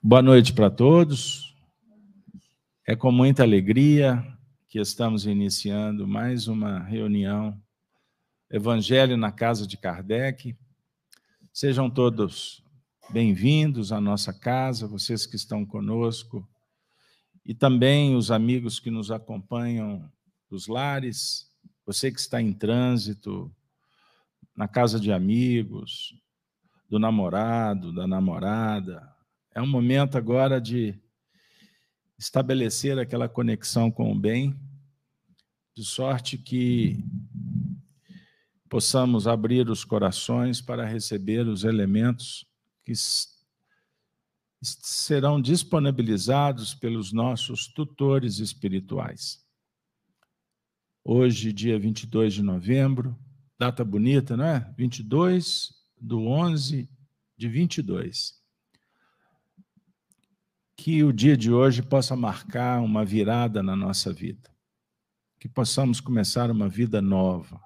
Boa noite para todos. É com muita alegria que estamos iniciando mais uma reunião Evangelho na Casa de Kardec. Sejam todos bem-vindos à nossa casa, vocês que estão conosco, e também os amigos que nos acompanham dos lares, você que está em trânsito, na casa de amigos, do namorado, da namorada, é um momento agora de estabelecer aquela conexão com o bem, de sorte que possamos abrir os corações para receber os elementos que serão disponibilizados pelos nossos tutores espirituais. Hoje, dia 22 de novembro, data bonita, não é? 22 do 11 de 22 que o dia de hoje possa marcar uma virada na nossa vida, que possamos começar uma vida nova,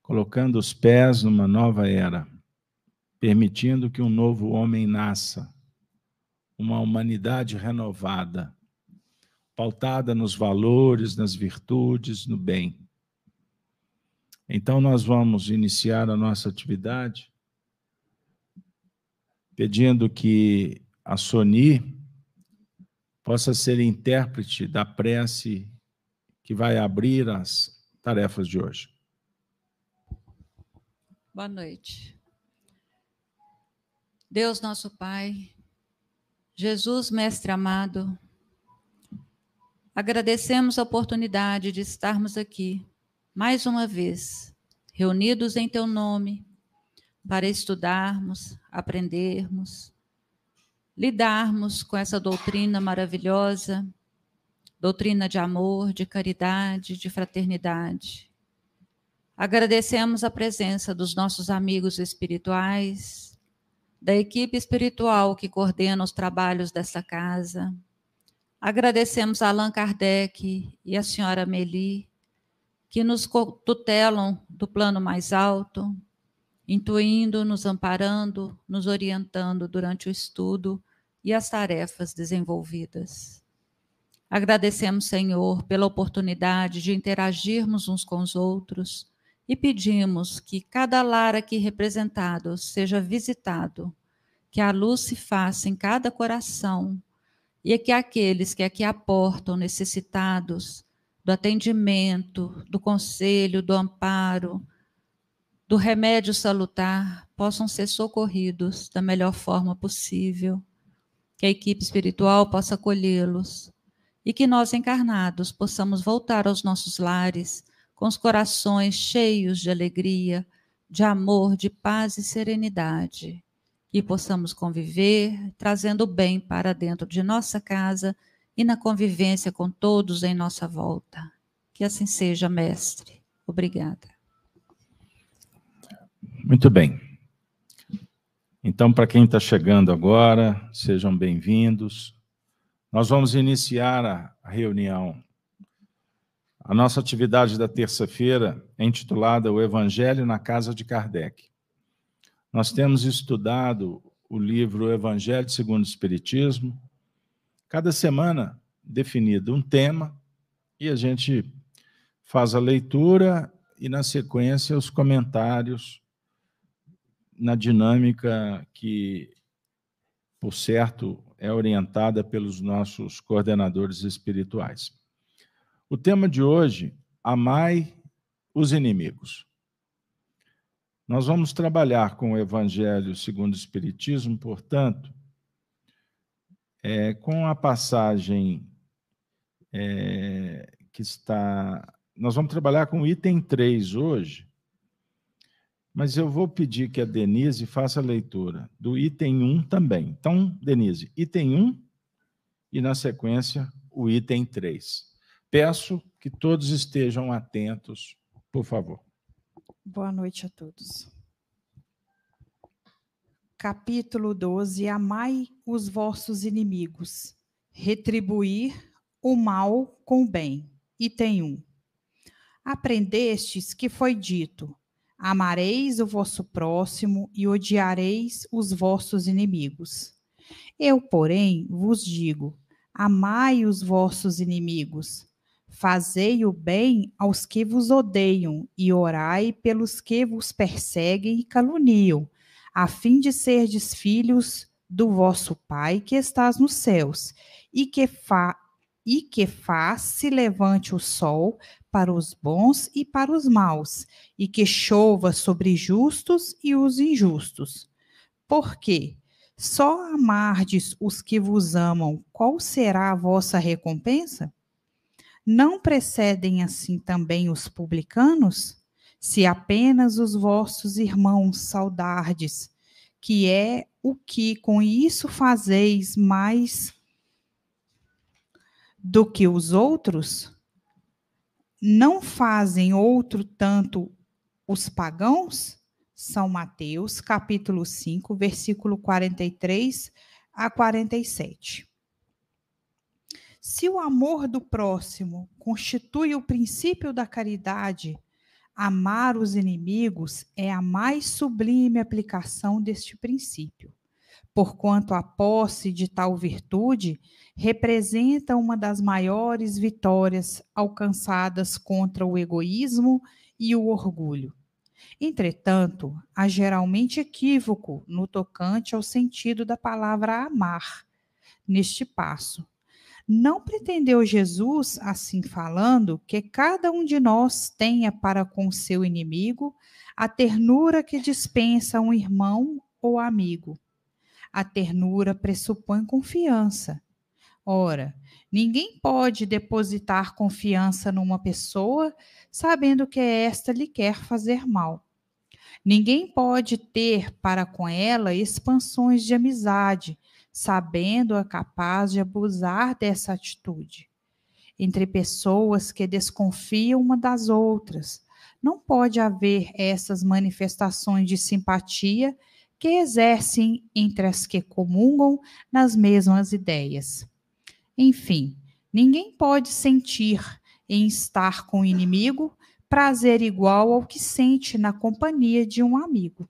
colocando os pés numa nova era, permitindo que um novo homem nasça, uma humanidade renovada, pautada nos valores, nas virtudes, no bem. Então, nós vamos iniciar a nossa atividade pedindo que a Soni possa ser intérprete da prece que vai abrir as tarefas de hoje. Boa noite. Deus nosso Pai, Jesus Mestre amado, agradecemos a oportunidade de estarmos aqui mais uma vez, reunidos em Teu nome, para estudarmos, aprendermos, lidarmos com essa doutrina maravilhosa, doutrina de amor, de caridade, de fraternidade. Agradecemos a presença dos nossos amigos espirituais, da equipe espiritual que coordena os trabalhos dessa casa. Agradecemos a Allan Kardec e a senhora Meli, que nos tutelam do plano mais alto, intuindo, nos amparando, nos orientando durante o estudo e as tarefas desenvolvidas. Agradecemos, Senhor, pela oportunidade de interagirmos uns com os outros e pedimos que cada lar aqui representado seja visitado, que a luz se faça em cada coração e que aqueles que aqui aportam necessitados do atendimento, do conselho, do amparo, do remédio salutar possam ser socorridos da melhor forma possível que a equipe espiritual possa acolhê-los e que nós encarnados possamos voltar aos nossos lares com os corações cheios de alegria, de amor, de paz e serenidade. Que possamos conviver, trazendo o bem para dentro de nossa casa e na convivência com todos em nossa volta. Que assim seja, Mestre. Obrigada. Muito bem. Então, para quem está chegando agora, sejam bem-vindos. Nós vamos iniciar a reunião. A nossa atividade da terça-feira é intitulada O Evangelho na Casa de Kardec. Nós temos estudado o livro Evangelho segundo o Espiritismo, cada semana definido um tema, e a gente faz a leitura e, na sequência, os comentários na dinâmica que, por certo, é orientada pelos nossos coordenadores espirituais. O tema de hoje, amai os inimigos. Nós vamos trabalhar com o Evangelho segundo o Espiritismo, portanto, é, com a passagem é, que está. Nós vamos trabalhar com o item 3 hoje, mas eu vou pedir que a Denise faça a leitura do item 1 também. Então, Denise, item 1 e, na sequência, o item 3. Peço que todos estejam atentos, por favor. Boa noite a todos. Capítulo 12: Amai os vossos inimigos, retribuir o mal com o bem. Item 1. Aprendestes que foi dito: Amareis o vosso próximo e odiareis os vossos inimigos. Eu, porém, vos digo: amai os vossos inimigos, fazei o bem aos que vos odeiam e orai pelos que vos perseguem e caluniam, a fim de serdes filhos do vosso Pai que estás nos céus, e que, fa e que faz se levante o sol para os bons e para os maus, e que chova sobre justos e os injustos. Porque só amardes os que vos amam, qual será a vossa recompensa? Não precedem assim também os publicanos? Se apenas os vossos irmãos saudardes, que é o que com isso fazeis mais do que os outros? Não fazem outro tanto os pagãos? São Mateus, capítulo 5, versículo 43 a 47. Se o amor do próximo constitui o princípio da caridade, Amar os inimigos é a mais sublime aplicação deste princípio, porquanto a posse de tal virtude representa uma das maiores vitórias alcançadas contra o egoísmo e o orgulho. Entretanto, há geralmente equívoco no tocante ao sentido da palavra amar neste passo não pretendeu Jesus, assim falando, que cada um de nós tenha para com seu inimigo a ternura que dispensa um irmão ou amigo. A ternura pressupõe confiança. Ora, ninguém pode depositar confiança numa pessoa sabendo que esta lhe quer fazer mal. Ninguém pode ter para com ela expansões de amizade, sabendo-a capaz de abusar dessa atitude. Entre pessoas que desconfiam uma das outras, não pode haver essas manifestações de simpatia que exercem entre as que comungam nas mesmas ideias. Enfim, ninguém pode sentir em estar com o inimigo prazer igual ao que sente na companhia de um amigo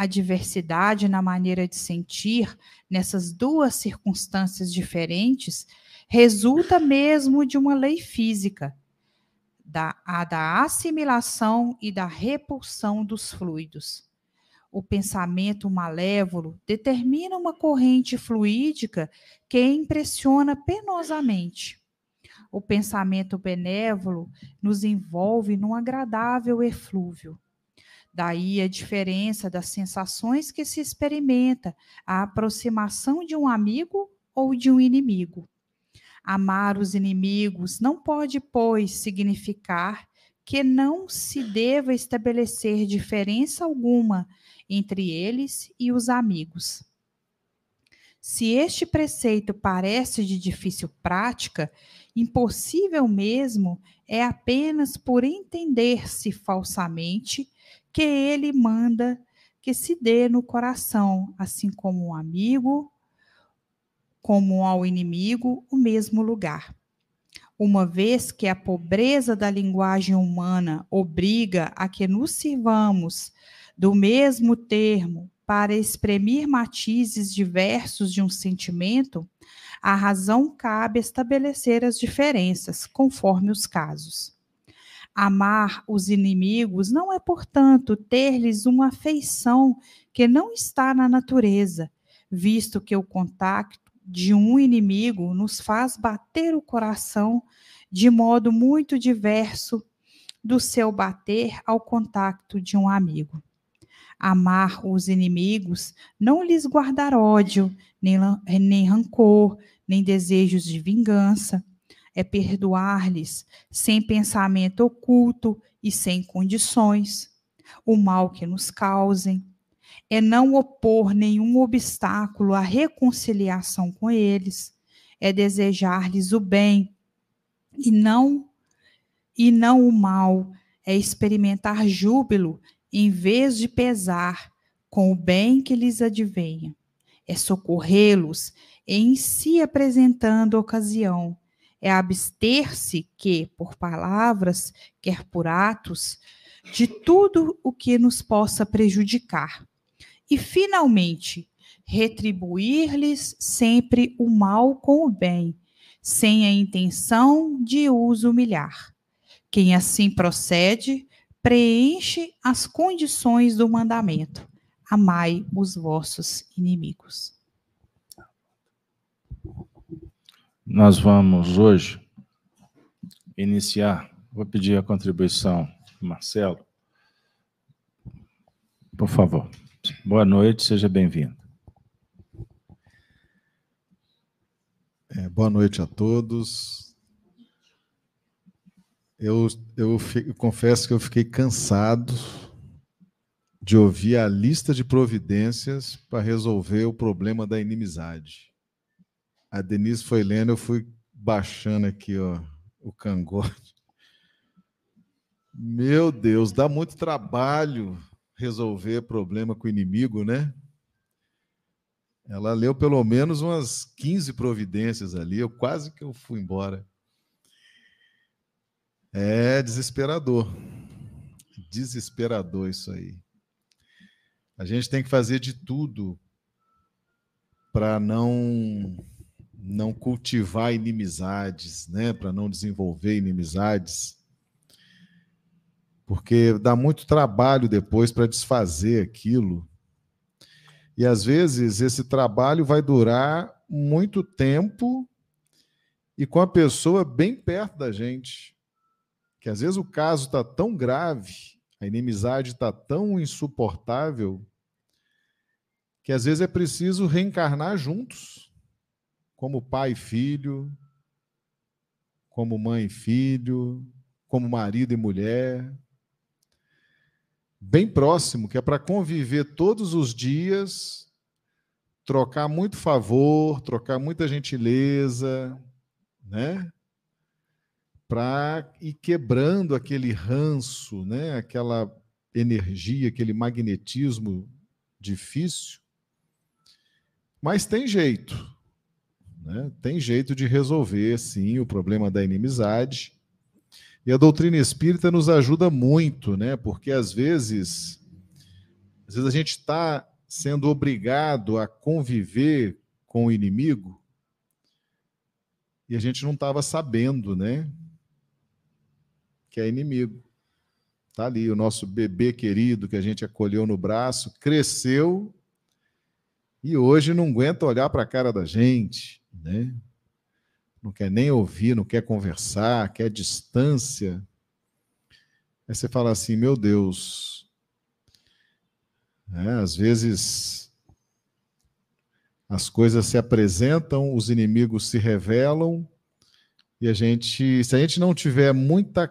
a diversidade na maneira de sentir nessas duas circunstâncias diferentes resulta mesmo de uma lei física, da, a da assimilação e da repulsão dos fluidos. O pensamento malévolo determina uma corrente fluídica que impressiona penosamente. O pensamento benévolo nos envolve num agradável eflúvio. Daí a diferença das sensações que se experimenta a aproximação de um amigo ou de um inimigo. Amar os inimigos não pode, pois, significar que não se deva estabelecer diferença alguma entre eles e os amigos. Se este preceito parece de difícil prática, impossível mesmo é apenas por entender-se falsamente que ele manda que se dê no coração, assim como um amigo, como ao inimigo, o mesmo lugar. Uma vez que a pobreza da linguagem humana obriga a que nos sirvamos do mesmo termo para exprimir matizes diversos de um sentimento, a razão cabe estabelecer as diferenças, conforme os casos. Amar os inimigos não é, portanto, ter-lhes uma afeição que não está na natureza, visto que o contato de um inimigo nos faz bater o coração de modo muito diverso do seu bater ao contato de um amigo. Amar os inimigos, não lhes guardar ódio, nem, nem rancor, nem desejos de vingança, é perdoar-lhes sem pensamento oculto e sem condições o mal que nos causem, é não opor nenhum obstáculo à reconciliação com eles, é desejar-lhes o bem e não e não o mal, é experimentar júbilo em vez de pesar com o bem que lhes advenha, é socorrê-los em si apresentando ocasião, é abster-se que, por palavras, quer por atos, de tudo o que nos possa prejudicar. E, finalmente, retribuir-lhes sempre o mal com o bem, sem a intenção de os humilhar. Quem assim procede, preenche as condições do mandamento. Amai os vossos inimigos. Nós vamos hoje iniciar, vou pedir a contribuição do Marcelo. Por favor. Boa noite, seja bem-vindo. É, boa noite a todos. Eu, eu, eu, confesso que eu fiquei cansado de ouvir a lista de providências para resolver o problema da inimizade. A Denise foi lendo, eu fui baixando aqui ó, o cangote. Meu Deus, dá muito trabalho resolver problema com o inimigo, né? Ela leu pelo menos umas 15 providências ali, eu quase que eu fui embora. É desesperador. Desesperador isso aí. A gente tem que fazer de tudo para não não cultivar inimizades, né? Para não desenvolver inimizades. Porque dá muito trabalho depois para desfazer aquilo e às vezes esse trabalho vai durar muito tempo e com a pessoa bem perto da gente. Que às vezes o caso está tão grave, a inimizade está tão insuportável, que às vezes é preciso reencarnar juntos, como pai e filho, como mãe e filho, como marido e mulher, bem próximo, que é para conviver todos os dias, trocar muito favor, trocar muita gentileza, né? Para ir quebrando aquele ranço, né? Aquela energia, aquele magnetismo difícil. Mas tem jeito, né? Tem jeito de resolver, sim, o problema da inimizade. E a doutrina espírita nos ajuda muito, né? Porque às vezes, às vezes a gente está sendo obrigado a conviver com o inimigo e a gente não estava sabendo, né? Que é inimigo. Tá ali o nosso bebê querido que a gente acolheu no braço, cresceu e hoje não aguenta olhar para a cara da gente, né? não quer nem ouvir, não quer conversar, quer distância. Aí você fala assim: meu Deus. É, às vezes as coisas se apresentam, os inimigos se revelam, e a gente, se a gente não tiver muita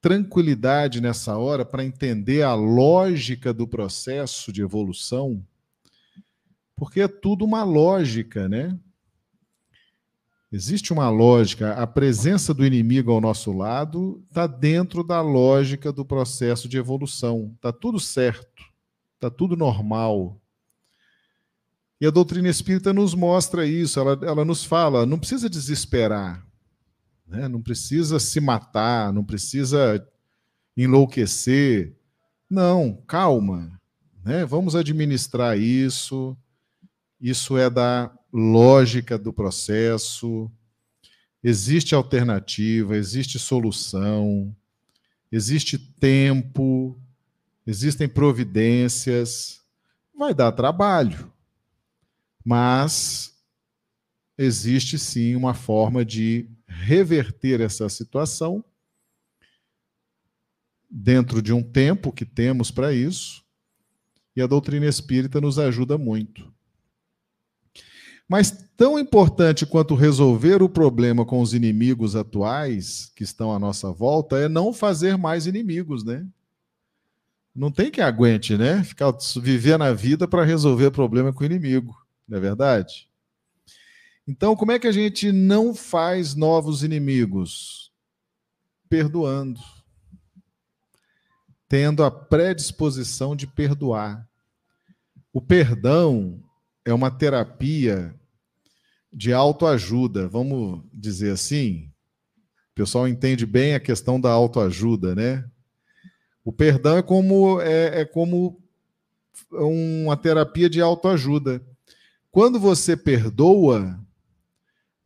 tranquilidade nessa hora para entender a lógica do processo de evolução, porque é tudo uma lógica, né? Existe uma lógica, a presença do inimigo ao nosso lado está dentro da lógica do processo de evolução. Está tudo certo, está tudo normal. E a doutrina espírita nos mostra isso, ela, ela nos fala: não precisa desesperar, né? não precisa se matar, não precisa enlouquecer. Não, calma, né? vamos administrar isso. Isso é da lógica do processo, existe alternativa, existe solução, existe tempo, existem providências. Vai dar trabalho, mas existe sim uma forma de reverter essa situação dentro de um tempo que temos para isso, e a doutrina espírita nos ajuda muito. Mas tão importante quanto resolver o problema com os inimigos atuais que estão à nossa volta é não fazer mais inimigos, né? Não tem que aguente, né? Ficar viver na vida para resolver problema com o inimigo, não é verdade? Então, como é que a gente não faz novos inimigos? Perdoando. Tendo a predisposição de perdoar. O perdão é uma terapia de autoajuda, vamos dizer assim. O pessoal entende bem a questão da autoajuda, né? O perdão é como é, é como uma terapia de autoajuda. Quando você perdoa,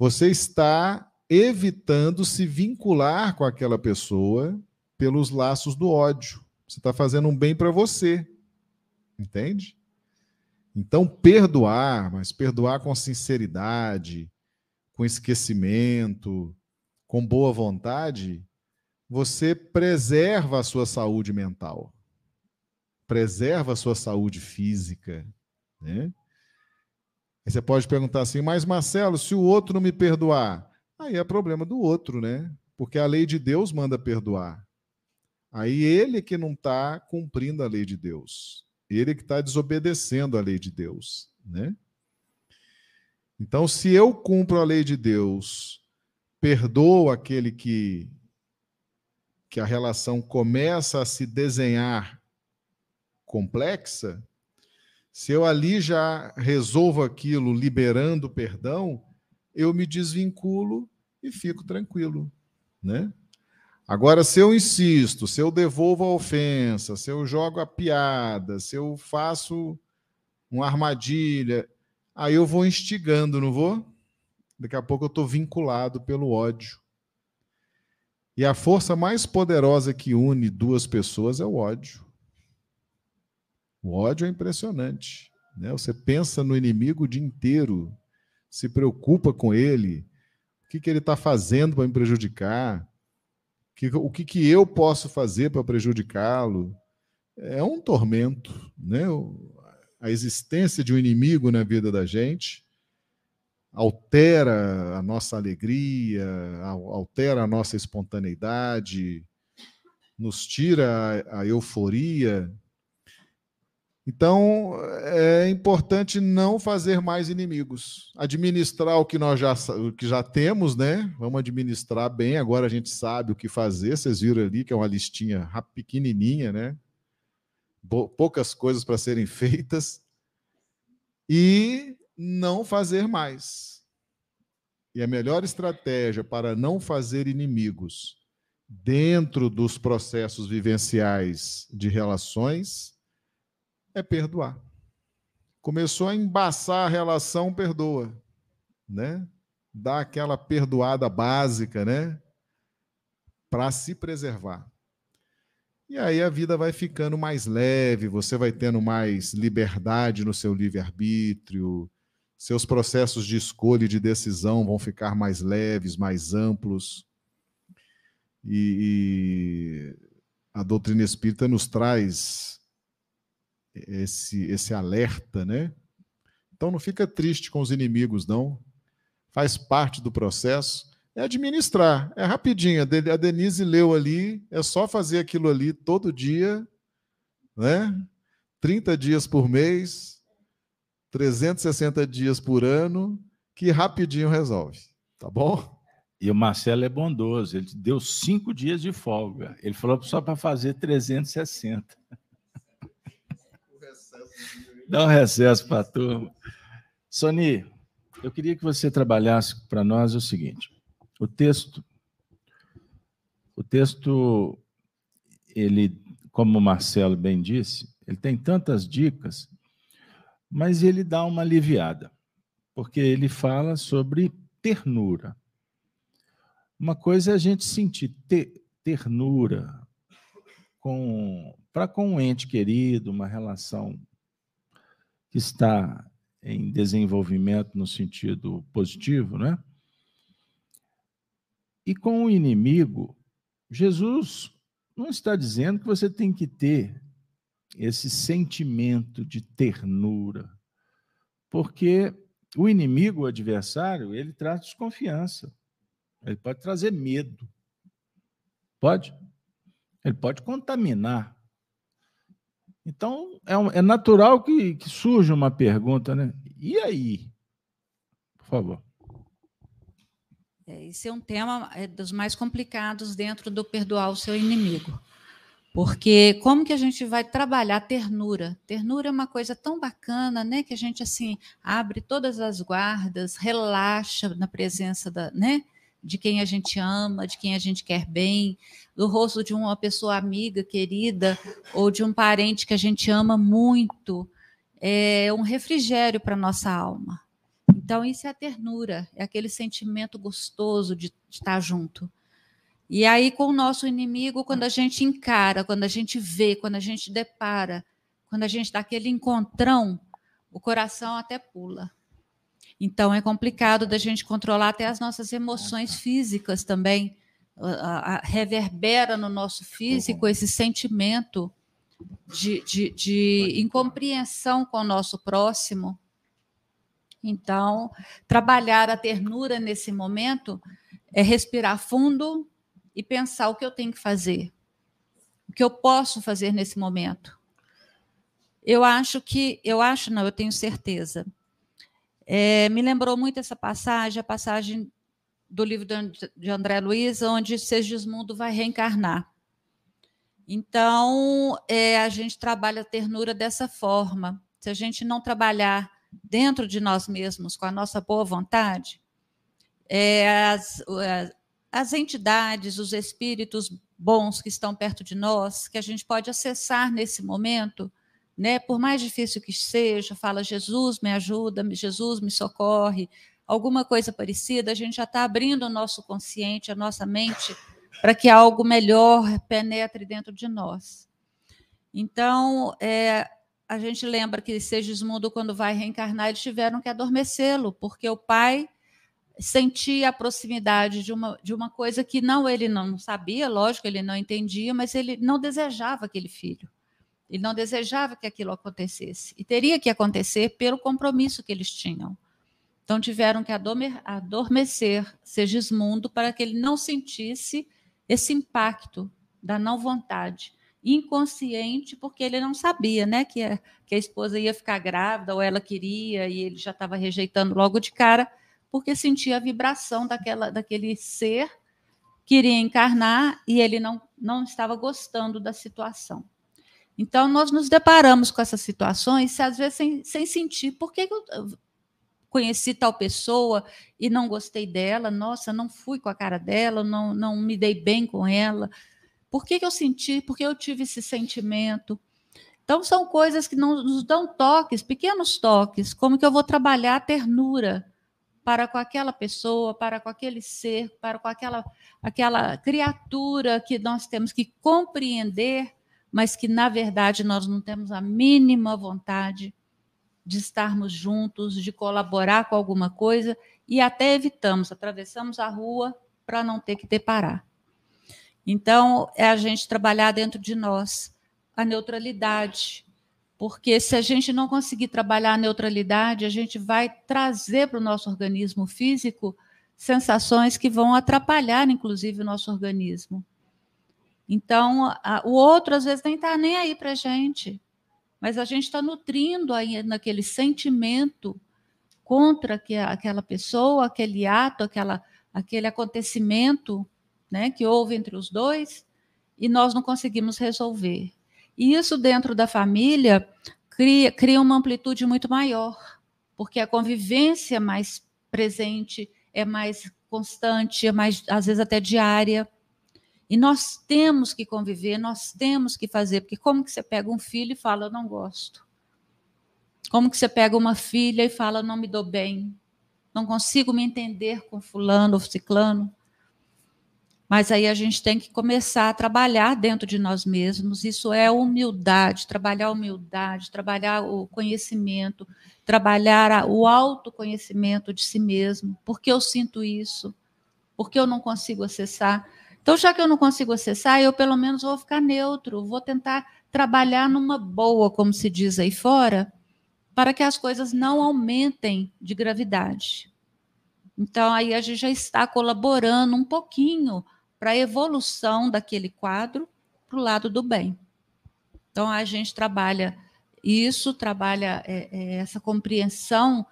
você está evitando se vincular com aquela pessoa pelos laços do ódio. Você está fazendo um bem para você. Entende? Então, perdoar, mas perdoar com sinceridade, com esquecimento, com boa vontade, você preserva a sua saúde mental, preserva a sua saúde física. Né? Aí você pode perguntar assim, mas Marcelo, se o outro não me perdoar, aí é problema do outro, né? Porque a lei de Deus manda perdoar. Aí ele que não está cumprindo a lei de Deus. Ele que está desobedecendo a lei de Deus, né? Então, se eu cumpro a lei de Deus, perdoo aquele que que a relação começa a se desenhar complexa, se eu ali já resolvo aquilo liberando perdão, eu me desvinculo e fico tranquilo, né? Agora, se eu insisto, se eu devolvo a ofensa, se eu jogo a piada, se eu faço uma armadilha, aí eu vou instigando, não vou? Daqui a pouco eu estou vinculado pelo ódio. E a força mais poderosa que une duas pessoas é o ódio. O ódio é impressionante. Né? Você pensa no inimigo o dia inteiro, se preocupa com ele, o que, que ele está fazendo para me prejudicar, o que, que eu posso fazer para prejudicá-lo. É um tormento. Né? A existência de um inimigo na vida da gente altera a nossa alegria, altera a nossa espontaneidade, nos tira a, a euforia. Então, é importante não fazer mais inimigos. Administrar o que nós já, o que já temos, né? Vamos administrar bem. Agora a gente sabe o que fazer. Vocês viram ali que é uma listinha pequenininha, né? Poucas coisas para serem feitas. E não fazer mais. E a melhor estratégia para não fazer inimigos dentro dos processos vivenciais de relações é perdoar. Começou a embaçar a relação, perdoa, né? Dá aquela perdoada básica, né? Para se preservar. E aí a vida vai ficando mais leve, você vai tendo mais liberdade no seu livre-arbítrio, seus processos de escolha e de decisão vão ficar mais leves, mais amplos. E, e a doutrina espírita nos traz esse, esse alerta, né? Então não fica triste com os inimigos, não. Faz parte do processo. É administrar, é rapidinho. A Denise leu ali, é só fazer aquilo ali todo dia, né? 30 dias por mês, 360 dias por ano, que rapidinho resolve. Tá bom? E o Marcelo é bondoso, ele deu cinco dias de folga. Ele falou só para fazer 360. Dá um recesso para a turma. Sony, eu queria que você trabalhasse para nós o seguinte: o texto, o texto, ele, como o Marcelo bem disse, ele tem tantas dicas mas ele dá uma aliviada, porque ele fala sobre ternura. Uma coisa é a gente sentir te, ternura com para com um ente querido, uma relação que está em desenvolvimento no sentido positivo, né? E com o inimigo, Jesus não está dizendo que você tem que ter esse sentimento de ternura. Porque o inimigo, o adversário, ele traz desconfiança. Ele pode trazer medo. Pode? Ele pode contaminar. Então, é, é natural que, que surja uma pergunta, né? E aí? Por favor. É, esse é um tema é, dos mais complicados dentro do perdoar o seu inimigo. Porque como que a gente vai trabalhar ternura? Ternura é uma coisa tão bacana, né? Que a gente assim abre todas as guardas, relaxa na presença da, né? De quem a gente ama, de quem a gente quer bem, do rosto de uma pessoa amiga, querida, ou de um parente que a gente ama muito. É um refrigério para nossa alma. Então, isso é a ternura, é aquele sentimento gostoso de estar junto. E aí, com o nosso inimigo, quando a gente encara, quando a gente vê, quando a gente depara, quando a gente dá aquele encontrão, o coração até pula. Então, é complicado da gente controlar até as nossas emoções físicas também. A, a, reverbera no nosso físico esse sentimento de, de, de incompreensão com o nosso próximo. Então, trabalhar a ternura nesse momento é respirar fundo e pensar o que eu tenho que fazer, o que eu posso fazer nesse momento. Eu acho que, eu acho, não, eu tenho certeza. É, me lembrou muito essa passagem, a passagem do livro de André Luiz, onde Segismundo vai reencarnar. Então, é, a gente trabalha a ternura dessa forma. Se a gente não trabalhar dentro de nós mesmos, com a nossa boa vontade, é, as, as entidades, os espíritos bons que estão perto de nós, que a gente pode acessar nesse momento, né? Por mais difícil que seja, fala Jesus me ajuda, Jesus me socorre, alguma coisa parecida, a gente já está abrindo o nosso consciente, a nossa mente, para que algo melhor penetre dentro de nós. Então, é, a gente lembra que Segismundo, quando vai reencarnar, eles tiveram que adormecê-lo, porque o pai sentia a proximidade de uma, de uma coisa que não ele não sabia, lógico, ele não entendia, mas ele não desejava aquele filho. Ele não desejava que aquilo acontecesse. E teria que acontecer pelo compromisso que eles tinham. Então tiveram que adormecer Segismundo para que ele não sentisse esse impacto da não vontade inconsciente, porque ele não sabia, né, que a, que a esposa ia ficar grávida ou ela queria e ele já estava rejeitando logo de cara, porque sentia a vibração daquela, daquele ser que iria encarnar e ele não, não estava gostando da situação. Então, nós nos deparamos com essas situações, às vezes sem, sem sentir por que eu conheci tal pessoa e não gostei dela, nossa, não fui com a cara dela, não, não me dei bem com ela, por que, que eu senti? Por que eu tive esse sentimento? Então, são coisas que não, nos dão toques, pequenos toques, como que eu vou trabalhar a ternura para com aquela pessoa, para com aquele ser, para com aquela, aquela criatura que nós temos que compreender, mas que, na verdade, nós não temos a mínima vontade de estarmos juntos, de colaborar com alguma coisa, e até evitamos, atravessamos a rua para não ter que deparar. Então, é a gente trabalhar dentro de nós a neutralidade, porque se a gente não conseguir trabalhar a neutralidade, a gente vai trazer para o nosso organismo físico sensações que vão atrapalhar, inclusive, o nosso organismo. Então, a, o outro, às vezes, nem está nem aí para a gente, mas a gente está nutrindo aí naquele sentimento contra que, aquela pessoa, aquele ato, aquela, aquele acontecimento né, que houve entre os dois, e nós não conseguimos resolver. E isso dentro da família cria, cria uma amplitude muito maior, porque a convivência é mais presente, é mais constante, é mais, às vezes até diária. E nós temos que conviver, nós temos que fazer, porque como que você pega um filho e fala, eu não gosto? Como que você pega uma filha e fala, não me dou bem? Não consigo me entender com fulano ou ciclano? Mas aí a gente tem que começar a trabalhar dentro de nós mesmos. Isso é humildade, trabalhar a humildade, trabalhar o conhecimento, trabalhar o autoconhecimento de si mesmo. Por que eu sinto isso? Por que eu não consigo acessar? Então, já que eu não consigo acessar, eu pelo menos vou ficar neutro, vou tentar trabalhar numa boa, como se diz aí fora, para que as coisas não aumentem de gravidade. Então, aí a gente já está colaborando um pouquinho para a evolução daquele quadro para o lado do bem. Então, a gente trabalha isso, trabalha é, é, essa compreensão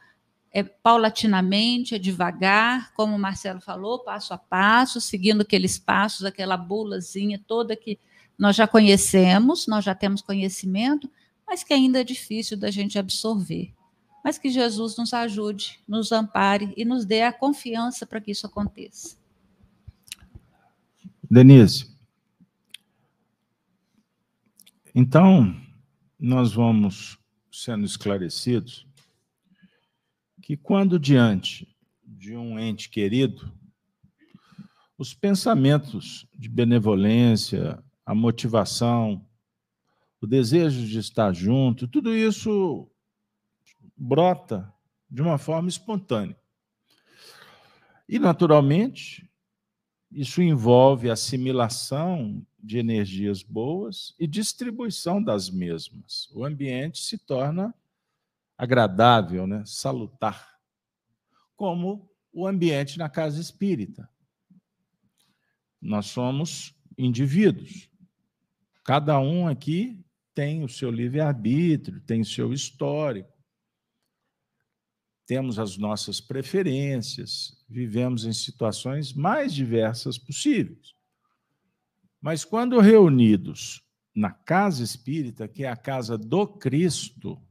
é, paulatinamente, é devagar, como o Marcelo falou, passo a passo, seguindo aqueles passos, aquela bulazinha toda que nós já conhecemos, nós já temos conhecimento, mas que ainda é difícil da gente absorver. Mas que Jesus nos ajude, nos ampare e nos dê a confiança para que isso aconteça. Denise, então nós vamos sendo esclarecidos que quando diante de um ente querido, os pensamentos de benevolência, a motivação, o desejo de estar junto, tudo isso brota de uma forma espontânea. E, naturalmente, isso envolve assimilação de energias boas e distribuição das mesmas. O ambiente se torna agradável, né? salutar, como o ambiente na casa espírita. Nós somos indivíduos. Cada um aqui tem o seu livre-arbítrio, tem o seu histórico, temos as nossas preferências, vivemos em situações mais diversas possíveis. Mas quando reunidos na casa espírita, que é a casa do Cristo,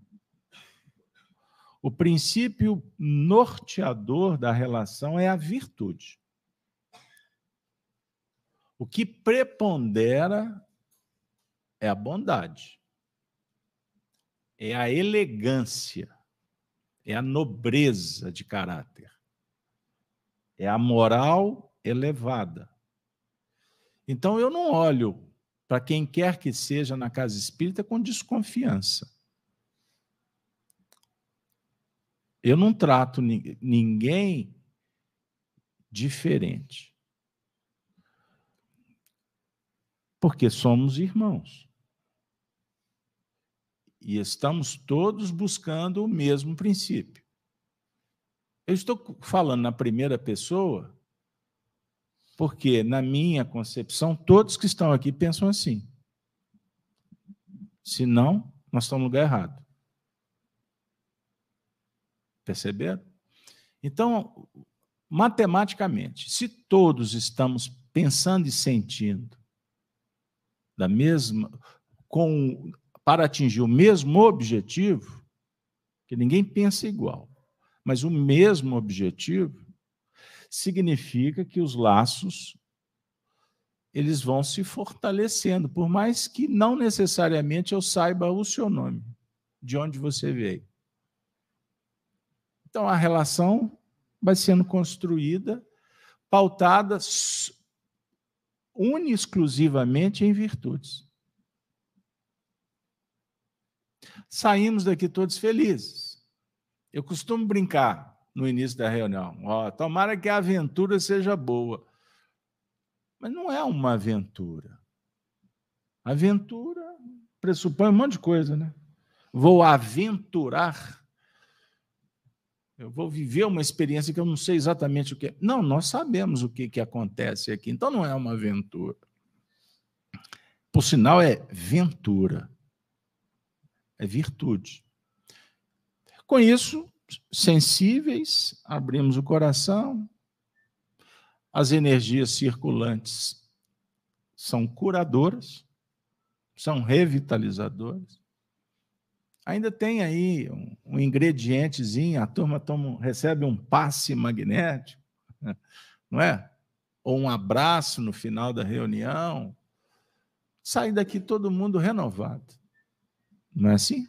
o princípio norteador da relação é a virtude. O que prepondera é a bondade, é a elegância, é a nobreza de caráter, é a moral elevada. Então eu não olho para quem quer que seja na casa espírita com desconfiança. Eu não trato ninguém diferente. Porque somos irmãos. E estamos todos buscando o mesmo princípio. Eu estou falando na primeira pessoa, porque, na minha concepção, todos que estão aqui pensam assim. Se não, nós estamos no lugar errado. Perceberam? Então, matematicamente, se todos estamos pensando e sentindo da mesma com para atingir o mesmo objetivo, que ninguém pensa igual, mas o mesmo objetivo, significa que os laços eles vão se fortalecendo, por mais que não necessariamente eu saiba o seu nome, de onde você veio. Então a relação vai sendo construída, pautada une exclusivamente em virtudes. Saímos daqui todos felizes. Eu costumo brincar no início da reunião: ó, tomara que a aventura seja boa. Mas não é uma aventura. Aventura pressupõe um monte de coisa, né? Vou aventurar eu vou viver uma experiência que eu não sei exatamente o que é. Não, nós sabemos o que, que acontece aqui, então não é uma aventura. Por sinal, é ventura, é virtude. Com isso, sensíveis, abrimos o coração, as energias circulantes são curadoras, são revitalizadoras. Ainda tem aí um, um ingredientezinho, a turma toma, recebe um passe magnético, não é? Ou um abraço no final da reunião. Sai daqui todo mundo renovado. Não é assim?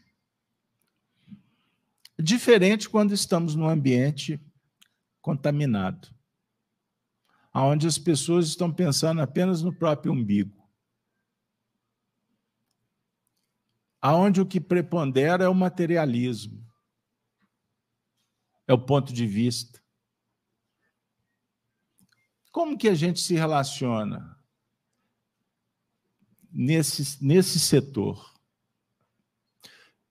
Diferente quando estamos num ambiente contaminado, onde as pessoas estão pensando apenas no próprio umbigo. Aonde o que prepondera é o materialismo, é o ponto de vista. Como que a gente se relaciona nesse, nesse setor?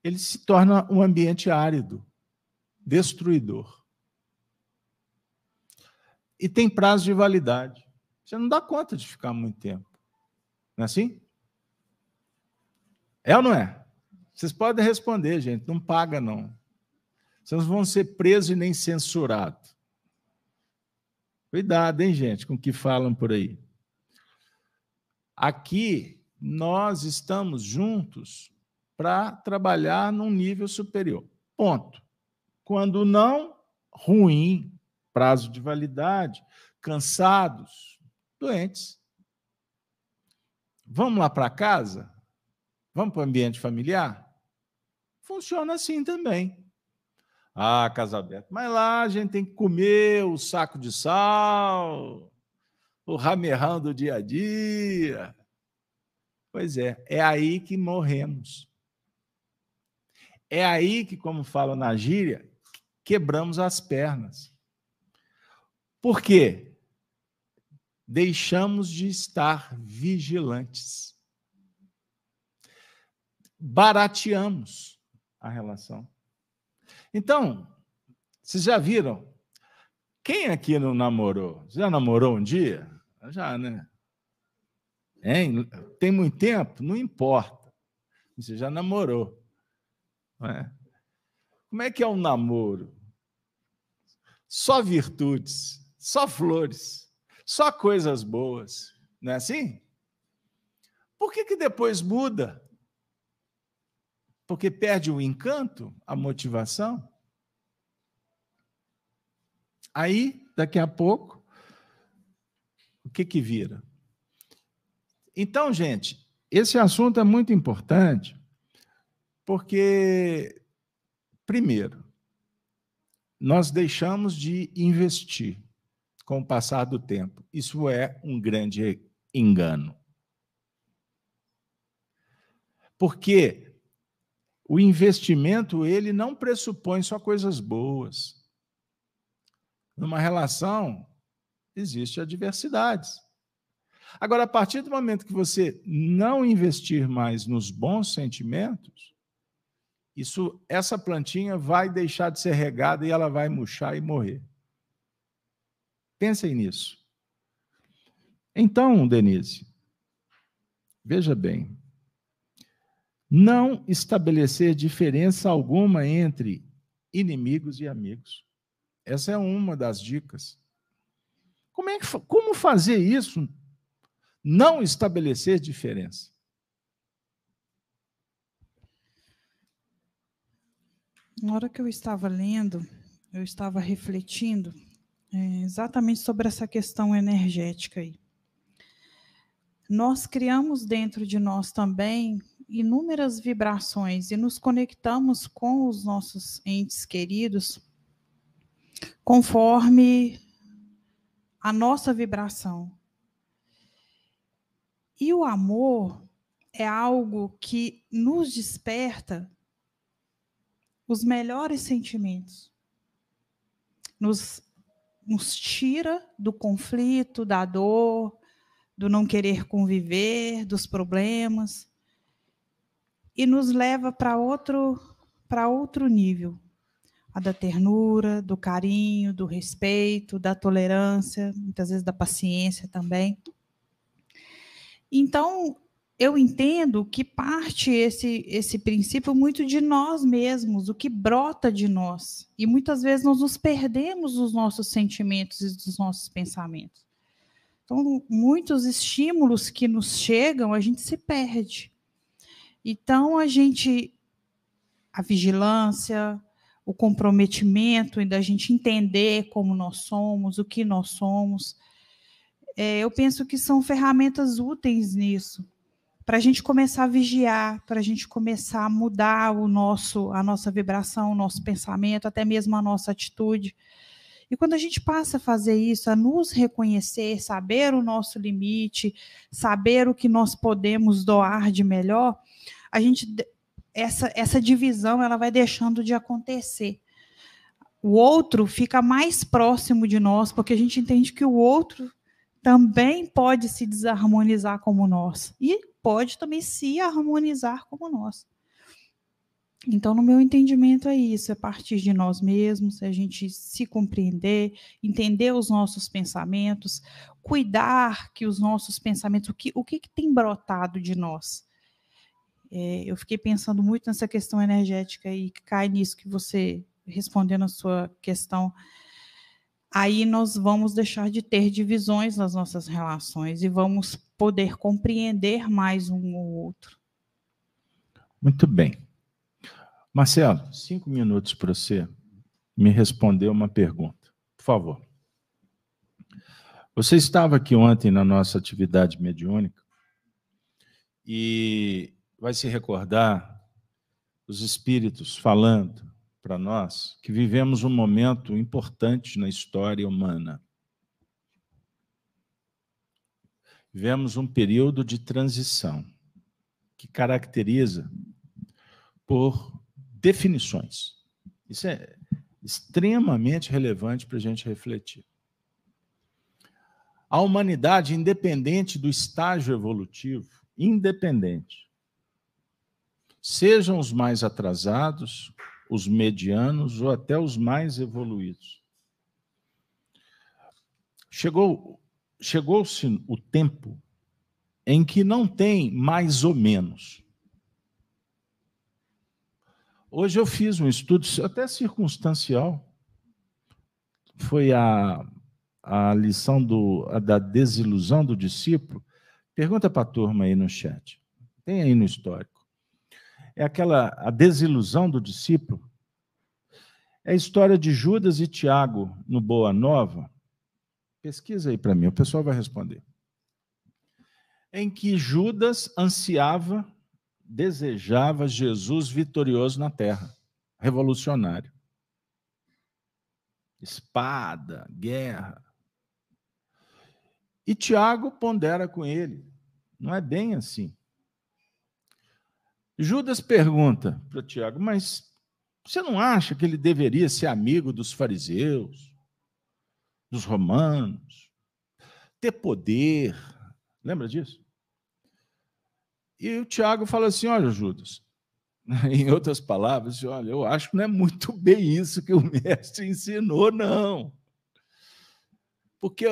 Ele se torna um ambiente árido, destruidor. E tem prazo de validade. Você não dá conta de ficar muito tempo. Não é assim? É ou não é? Vocês podem responder, gente, não paga, não. Vocês vão ser presos e nem censurados. Cuidado, hein, gente, com o que falam por aí. Aqui, nós estamos juntos para trabalhar num nível superior. Ponto. Quando não, ruim, prazo de validade, cansados, doentes. Vamos lá para casa? Vamos para o ambiente familiar? Funciona assim também. Ah, casa aberta. Mas lá a gente tem que comer o saco de sal, o ramerrão do dia a dia. Pois é, é aí que morremos. É aí que, como fala na gíria, quebramos as pernas. Por quê? Deixamos de estar vigilantes. Barateamos a relação. Então, vocês já viram? Quem aqui não namorou? Já namorou um dia? Já, né? Hein? Tem muito tempo? Não importa. Você já namorou. É? Como é que é um namoro? Só virtudes, só flores, só coisas boas. Não é assim? Por que, que depois muda? Porque perde o encanto, a motivação? Aí, daqui a pouco, o que que vira? Então, gente, esse assunto é muito importante, porque, primeiro, nós deixamos de investir com o passar do tempo. Isso é um grande engano. Porque o investimento, ele não pressupõe só coisas boas. Numa relação, existem adversidades. Agora, a partir do momento que você não investir mais nos bons sentimentos, isso, essa plantinha vai deixar de ser regada e ela vai murchar e morrer. Pensem nisso. Então, Denise, veja bem, não estabelecer diferença alguma entre inimigos e amigos. Essa é uma das dicas. Como, é que, como fazer isso não estabelecer diferença. Na hora que eu estava lendo, eu estava refletindo é, exatamente sobre essa questão energética aí. Nós criamos dentro de nós também inúmeras vibrações e nos conectamos com os nossos entes queridos conforme a nossa vibração. E o amor é algo que nos desperta os melhores sentimentos. Nos, nos tira do conflito, da dor, do não querer conviver, dos problemas e nos leva para outro para outro nível, a da ternura, do carinho, do respeito, da tolerância, muitas vezes da paciência também. Então, eu entendo que parte esse, esse princípio muito de nós mesmos, o que brota de nós. E muitas vezes nós nos perdemos dos nossos sentimentos e dos nossos pensamentos. Então, muitos estímulos que nos chegam, a gente se perde. Então, a gente. A vigilância, o comprometimento da gente entender como nós somos, o que nós somos, é, eu penso que são ferramentas úteis nisso, para a gente começar a vigiar, para a gente começar a mudar o nosso, a nossa vibração, o nosso pensamento, até mesmo a nossa atitude. E quando a gente passa a fazer isso, a nos reconhecer, saber o nosso limite, saber o que nós podemos doar de melhor, a gente essa, essa divisão ela vai deixando de acontecer. O outro fica mais próximo de nós, porque a gente entende que o outro também pode se desarmonizar como nós e pode também se harmonizar como nós. Então, no meu entendimento, é isso: é partir de nós mesmos, é a gente se compreender, entender os nossos pensamentos, cuidar que os nossos pensamentos, o que, o que, que tem brotado de nós. É, eu fiquei pensando muito nessa questão energética e cai nisso que você, respondendo a sua questão, aí nós vamos deixar de ter divisões nas nossas relações e vamos poder compreender mais um ou outro. Muito bem. Marcelo, cinco minutos para você me responder uma pergunta, por favor. Você estava aqui ontem na nossa atividade mediúnica e vai se recordar os espíritos falando para nós que vivemos um momento importante na história humana. Vivemos um período de transição que caracteriza por definições. Isso é extremamente relevante para a gente refletir. A humanidade, independente do estágio evolutivo, independente, sejam os mais atrasados, os medianos ou até os mais evoluídos. Chegou chegou-se o tempo em que não tem mais ou menos. Hoje eu fiz um estudo até circunstancial. Foi a, a lição do, a da desilusão do discípulo. Pergunta para a turma aí no chat. Tem aí no histórico é aquela a desilusão do discípulo. É a história de Judas e Tiago no Boa Nova. Pesquisa aí para mim, o pessoal vai responder. Em que Judas ansiava, desejava Jesus vitorioso na terra, revolucionário. Espada, guerra. E Tiago pondera com ele. Não é bem assim. Judas pergunta para Tiago, mas você não acha que ele deveria ser amigo dos fariseus, dos romanos, ter poder? Lembra disso? E o Tiago fala assim: olha, Judas, em outras palavras, olha, eu acho que não é muito bem isso que o mestre ensinou, não. Porque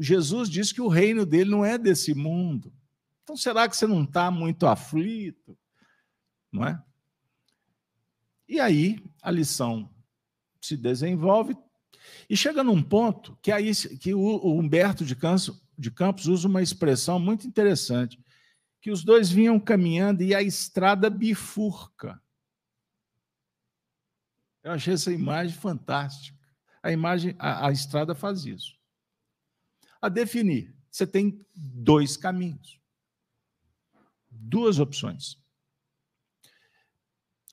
Jesus disse que o reino dele não é desse mundo. Então, será que você não está muito aflito? Não é? E aí a lição se desenvolve e chega num ponto que aí que o Humberto de Campos, de Campos usa uma expressão muito interessante, que os dois vinham caminhando e a estrada bifurca. Eu achei essa imagem fantástica. A imagem, a, a estrada faz isso. A definir, você tem dois caminhos, duas opções.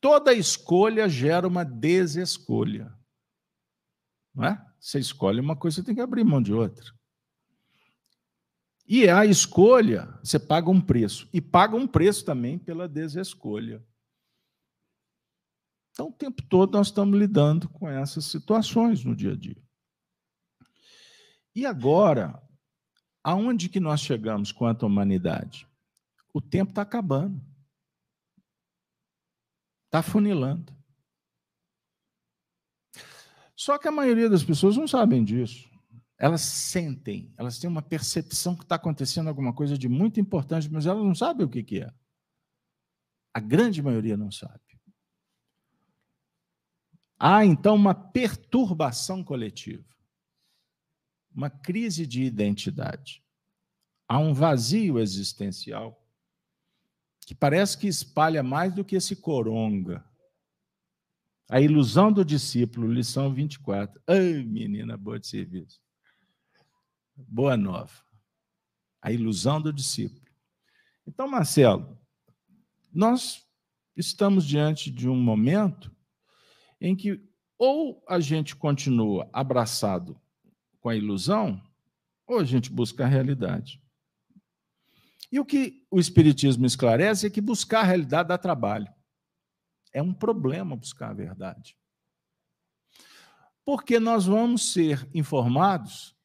Toda escolha gera uma desescolha. Não é? Você escolhe uma coisa, você tem que abrir mão de outra. E a escolha, você paga um preço. E paga um preço também pela desescolha. Então, o tempo todo nós estamos lidando com essas situações no dia a dia. E agora, aonde que nós chegamos quanto à humanidade? O tempo está acabando. Está funilando. Só que a maioria das pessoas não sabem disso. Elas sentem, elas têm uma percepção que está acontecendo alguma coisa de muito importante, mas elas não sabem o que, que é. A grande maioria não sabe. Há então uma perturbação coletiva, uma crise de identidade. Há um vazio existencial que parece que espalha mais do que esse coronga. A ilusão do discípulo, lição 24. Ai, menina boa de serviço. Boa nova. A ilusão do discípulo. Então, Marcelo, nós estamos diante de um momento em que ou a gente continua abraçado com a ilusão, ou a gente busca a realidade. E o que o Espiritismo esclarece é que buscar a realidade dá trabalho. É um problema buscar a verdade. Porque nós vamos ser informados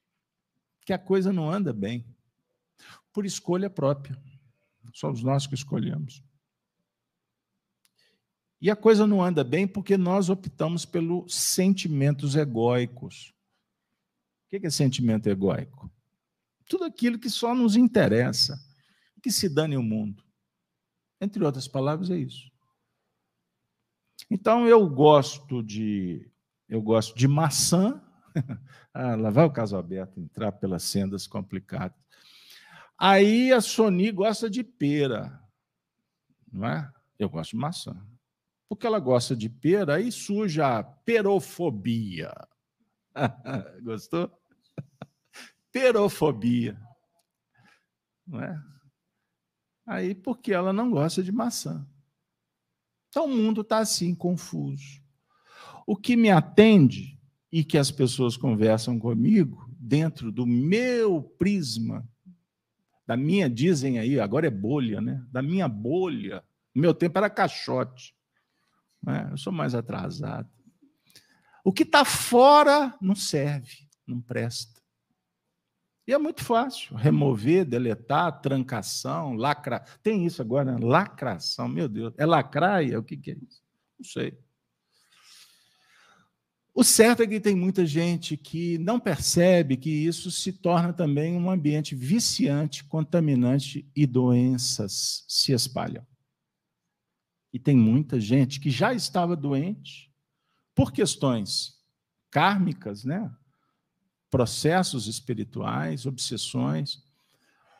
que a coisa não anda bem, por escolha própria. Somos nós que escolhemos. E a coisa não anda bem porque nós optamos pelos sentimentos egóicos. O que é sentimento egóico? Tudo aquilo que só nos interessa que se dane o mundo. Entre outras palavras, é isso. Então eu gosto de eu gosto de maçã. ah, lá vai o caso aberto entrar pelas sendas complicadas. Aí a Sony gosta de pera, não é? Eu gosto de maçã. Porque ela gosta de pera, aí surge a perofobia. Gostou? Perofobia. Não é? Aí, porque ela não gosta de maçã. Então, o mundo está assim, confuso. O que me atende e que as pessoas conversam comigo dentro do meu prisma, da minha, dizem aí, agora é bolha, né? Da minha bolha. No meu tempo era caixote. Né? Eu sou mais atrasado. O que está fora não serve, não presta. E é muito fácil remover, deletar, trancação, lacrar. Tem isso agora, né? lacração, meu Deus. É lacraia? O que, que é isso? Não sei. O certo é que tem muita gente que não percebe que isso se torna também um ambiente viciante, contaminante e doenças se espalham. E tem muita gente que já estava doente por questões kármicas, né? Processos espirituais, obsessões.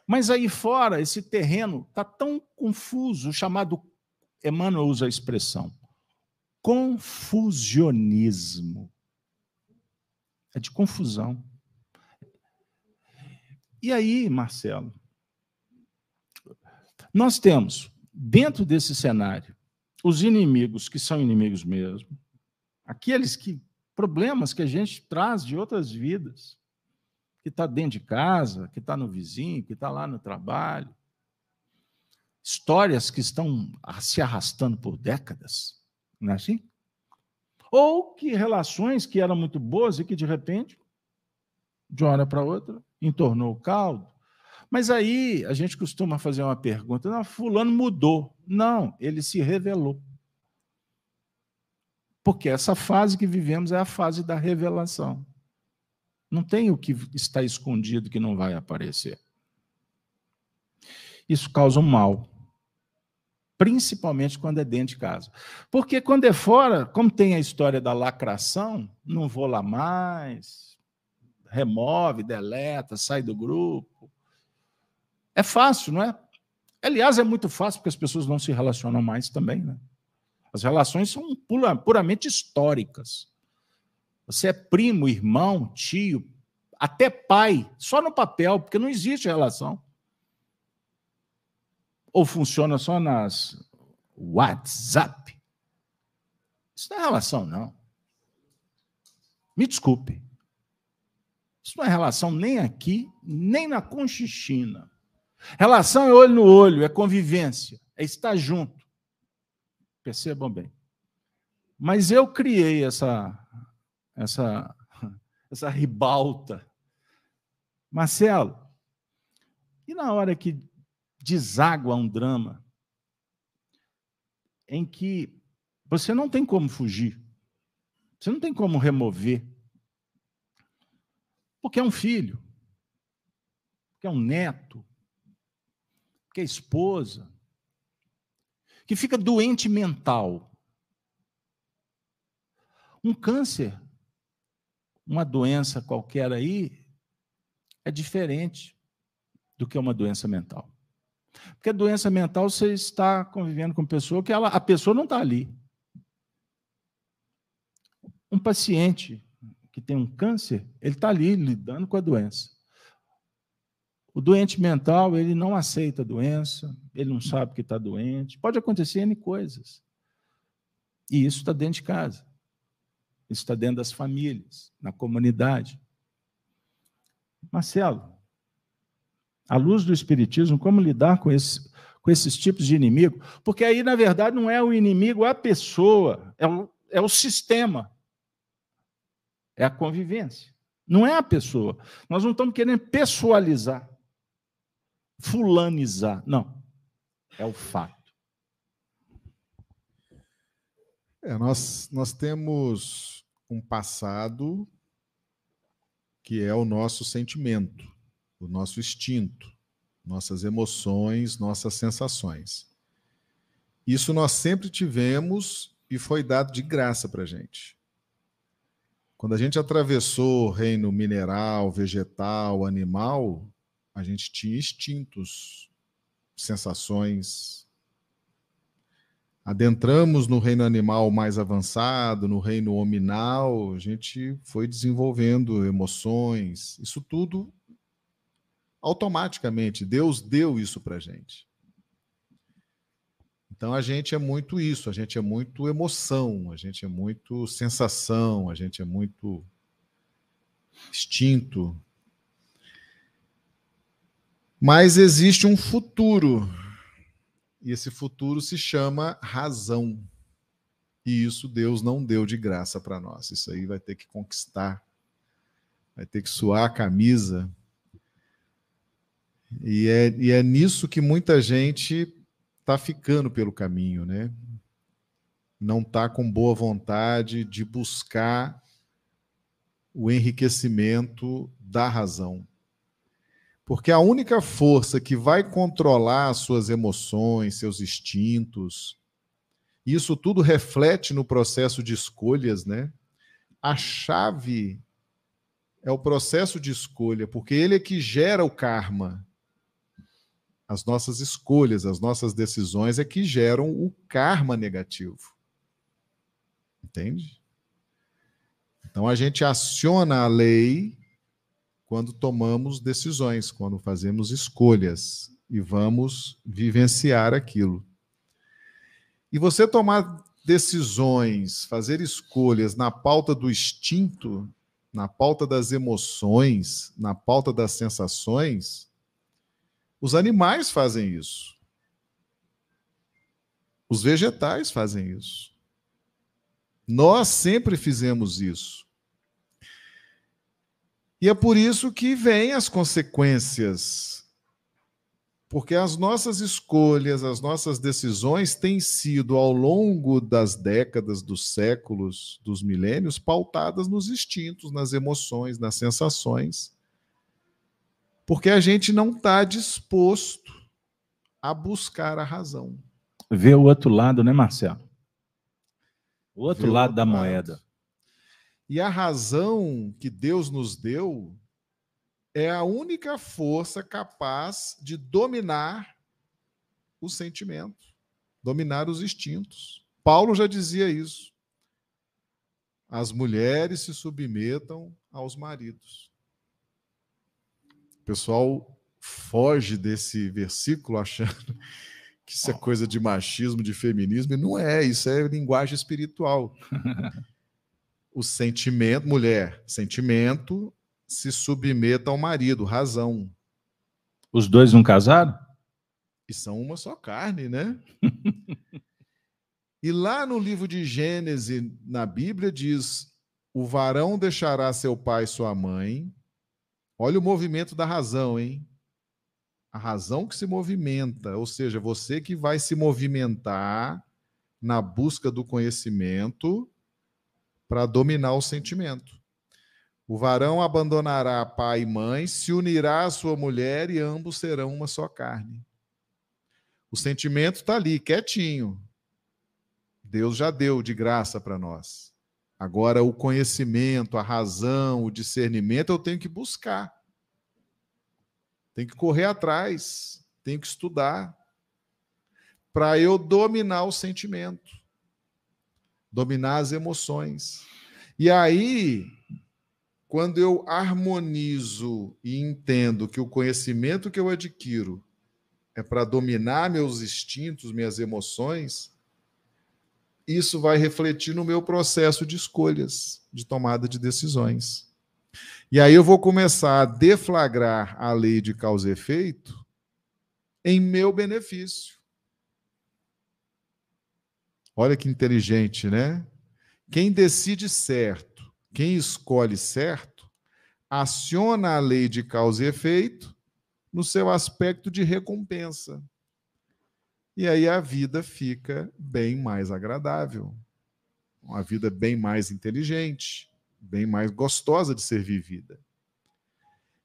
Mas aí fora, esse terreno está tão confuso, chamado, Emmanuel usa a expressão, confusionismo. É de confusão. E aí, Marcelo, nós temos, dentro desse cenário, os inimigos que são inimigos mesmo, aqueles que problemas que a gente traz de outras vidas, que está dentro de casa, que está no vizinho, que está lá no trabalho, histórias que estão se arrastando por décadas, não é assim? Ou que relações que eram muito boas e que de repente, de uma hora para outra, entornou o caldo. Mas aí a gente costuma fazer uma pergunta: não, Fulano mudou. Não, ele se revelou. Porque essa fase que vivemos é a fase da revelação. Não tem o que está escondido que não vai aparecer. Isso causa um mal. Principalmente quando é dentro de casa. Porque quando é fora, como tem a história da lacração, não vou lá mais, remove, deleta, sai do grupo. É fácil, não é? Aliás, é muito fácil porque as pessoas não se relacionam mais também, né? As relações são puramente históricas. Você é primo, irmão, tio, até pai, só no papel, porque não existe relação. Ou funciona só nas WhatsApp. Isso não é relação, não. Me desculpe. Isso não é relação nem aqui, nem na Conchichina. Relação é olho no olho, é convivência, é estar junto. Percebam bem. Mas eu criei essa, essa, essa ribalta. Marcelo, e na hora que deságua um drama em que você não tem como fugir, você não tem como remover, porque é um filho, porque é um neto, porque é esposa, que fica doente mental. Um câncer, uma doença qualquer aí, é diferente do que uma doença mental. Porque a doença mental você está convivendo com pessoa que ela, a pessoa não está ali. Um paciente que tem um câncer, ele está ali lidando com a doença. O doente mental, ele não aceita a doença, ele não sabe que está doente. Pode acontecer N coisas. E isso está dentro de casa. Isso está dentro das famílias, na comunidade. Marcelo, à luz do Espiritismo, como lidar com, esse, com esses tipos de inimigo? Porque aí, na verdade, não é o inimigo a pessoa, é o, é o sistema, é a convivência. Não é a pessoa. Nós não estamos querendo pessoalizar fulanizar. Não. É o fato. É, nós, nós temos um passado que é o nosso sentimento, o nosso instinto, nossas emoções, nossas sensações. Isso nós sempre tivemos e foi dado de graça para a gente. Quando a gente atravessou o reino mineral, vegetal, animal, a gente tinha instintos, sensações. Adentramos no reino animal mais avançado, no reino hominal, a gente foi desenvolvendo emoções, isso tudo automaticamente. Deus deu isso para gente. Então a gente é muito isso, a gente é muito emoção, a gente é muito sensação, a gente é muito instinto. Mas existe um futuro, e esse futuro se chama razão. E isso Deus não deu de graça para nós. Isso aí vai ter que conquistar, vai ter que suar a camisa. E é, e é nisso que muita gente está ficando pelo caminho, né? Não está com boa vontade de buscar o enriquecimento da razão. Porque a única força que vai controlar suas emoções, seus instintos, isso tudo reflete no processo de escolhas, né? A chave é o processo de escolha, porque ele é que gera o karma. As nossas escolhas, as nossas decisões é que geram o karma negativo. Entende? Então a gente aciona a lei quando tomamos decisões, quando fazemos escolhas e vamos vivenciar aquilo. E você tomar decisões, fazer escolhas na pauta do instinto, na pauta das emoções, na pauta das sensações, os animais fazem isso. Os vegetais fazem isso. Nós sempre fizemos isso. E é por isso que vêm as consequências. Porque as nossas escolhas, as nossas decisões têm sido, ao longo das décadas, dos séculos, dos milênios, pautadas nos instintos, nas emoções, nas sensações porque a gente não está disposto a buscar a razão. Ver o outro lado, né, Marcelo? O outro Ver lado o outro da lado. moeda. E a razão que Deus nos deu é a única força capaz de dominar o sentimento, dominar os instintos. Paulo já dizia isso. As mulheres se submetam aos maridos. O pessoal foge desse versículo achando que isso é coisa de machismo, de feminismo, e não é, isso é linguagem espiritual. o sentimento, mulher, sentimento se submeta ao marido, razão. Os dois não casaram? E são uma só carne, né? e lá no livro de Gênesis, na Bíblia, diz: o varão deixará seu pai e sua mãe, Olha o movimento da razão, hein? A razão que se movimenta, ou seja, você que vai se movimentar na busca do conhecimento para dominar o sentimento. O varão abandonará pai e mãe, se unirá à sua mulher e ambos serão uma só carne. O sentimento está ali, quietinho. Deus já deu de graça para nós. Agora, o conhecimento, a razão, o discernimento, eu tenho que buscar. Tenho que correr atrás, tenho que estudar. Para eu dominar o sentimento, dominar as emoções. E aí, quando eu harmonizo e entendo que o conhecimento que eu adquiro é para dominar meus instintos, minhas emoções, isso vai refletir no meu processo de escolhas, de tomada de decisões. E aí eu vou começar a deflagrar a lei de causa e efeito em meu benefício. Olha que inteligente, né? Quem decide certo, quem escolhe certo, aciona a lei de causa e efeito no seu aspecto de recompensa. E aí a vida fica bem mais agradável, uma vida bem mais inteligente, bem mais gostosa de ser vivida.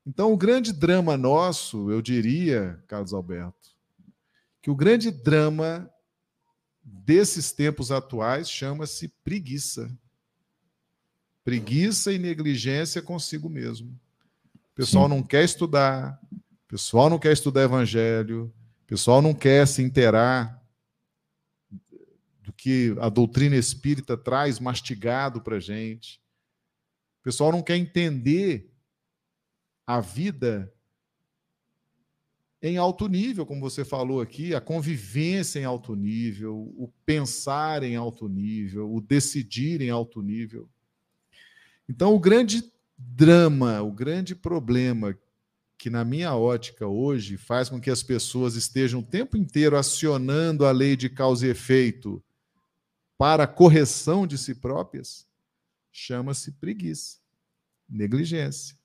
Então, o grande drama nosso, eu diria, Carlos Alberto, que o grande drama desses tempos atuais chama-se preguiça. Preguiça e negligência consigo mesmo. O pessoal Sim. não quer estudar, o pessoal não quer estudar evangelho, o pessoal não quer se inteirar do que a doutrina espírita traz mastigado para a gente. O pessoal não quer entender a vida em alto nível, como você falou aqui, a convivência em alto nível, o pensar em alto nível, o decidir em alto nível. Então, o grande drama, o grande problema que, na minha ótica, hoje faz com que as pessoas estejam o tempo inteiro acionando a lei de causa e efeito para a correção de si próprias, chama-se preguiça, negligência,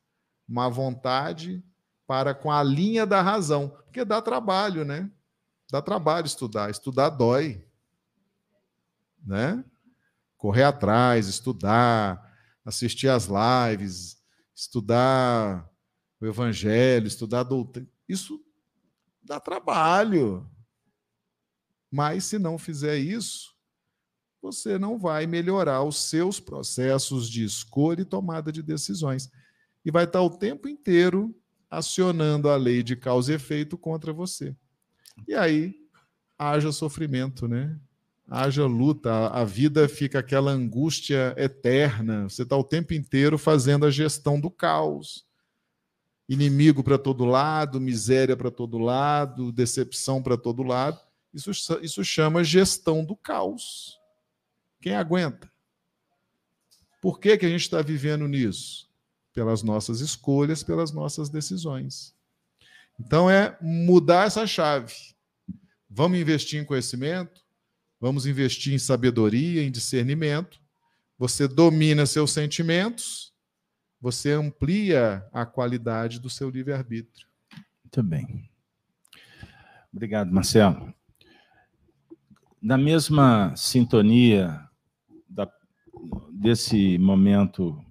má vontade para com a linha da razão, porque dá trabalho, né? Dá trabalho estudar, estudar dói, né? Correr atrás, estudar, assistir às lives, estudar o evangelho, estudar a doutrina, isso dá trabalho. Mas se não fizer isso, você não vai melhorar os seus processos de escolha e tomada de decisões. E vai estar o tempo inteiro acionando a lei de causa e efeito contra você. E aí haja sofrimento, né? Haja luta, a vida fica aquela angústia eterna. Você está o tempo inteiro fazendo a gestão do caos. Inimigo para todo lado, miséria para todo lado, decepção para todo lado. Isso, isso chama gestão do caos. Quem aguenta? Por que, que a gente está vivendo nisso? Pelas nossas escolhas, pelas nossas decisões. Então é mudar essa chave. Vamos investir em conhecimento, vamos investir em sabedoria, em discernimento. Você domina seus sentimentos, você amplia a qualidade do seu livre-arbítrio. Muito bem. Obrigado, Marcelo. Na mesma sintonia da, desse momento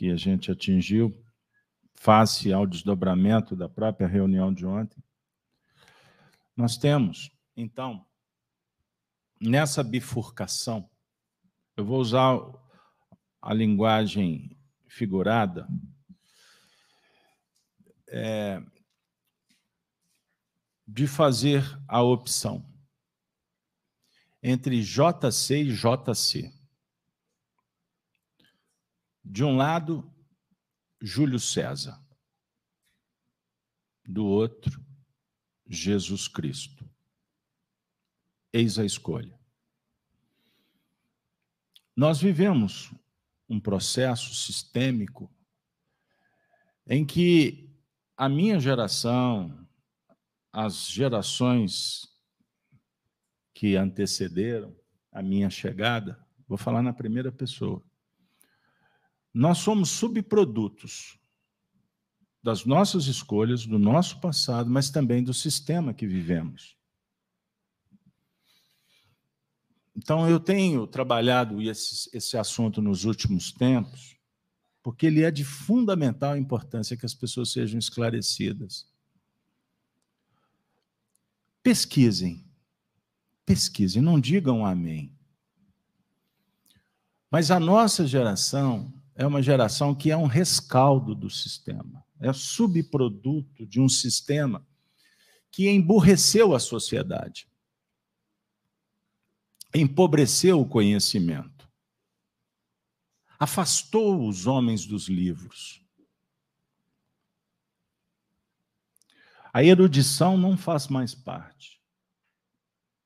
que a gente atingiu, face ao desdobramento da própria reunião de ontem. Nós temos, então, nessa bifurcação, eu vou usar a linguagem figurada, é, de fazer a opção entre JC e JC. De um lado, Júlio César. Do outro, Jesus Cristo. Eis a escolha. Nós vivemos um processo sistêmico em que a minha geração, as gerações que antecederam a minha chegada, vou falar na primeira pessoa, nós somos subprodutos das nossas escolhas, do nosso passado, mas também do sistema que vivemos. Então, eu tenho trabalhado esse, esse assunto nos últimos tempos, porque ele é de fundamental importância que as pessoas sejam esclarecidas. Pesquisem, pesquisem, não digam amém. Mas a nossa geração é uma geração que é um rescaldo do sistema, é subproduto de um sistema que emburreceu a sociedade, empobreceu o conhecimento, afastou os homens dos livros. A erudição não faz mais parte.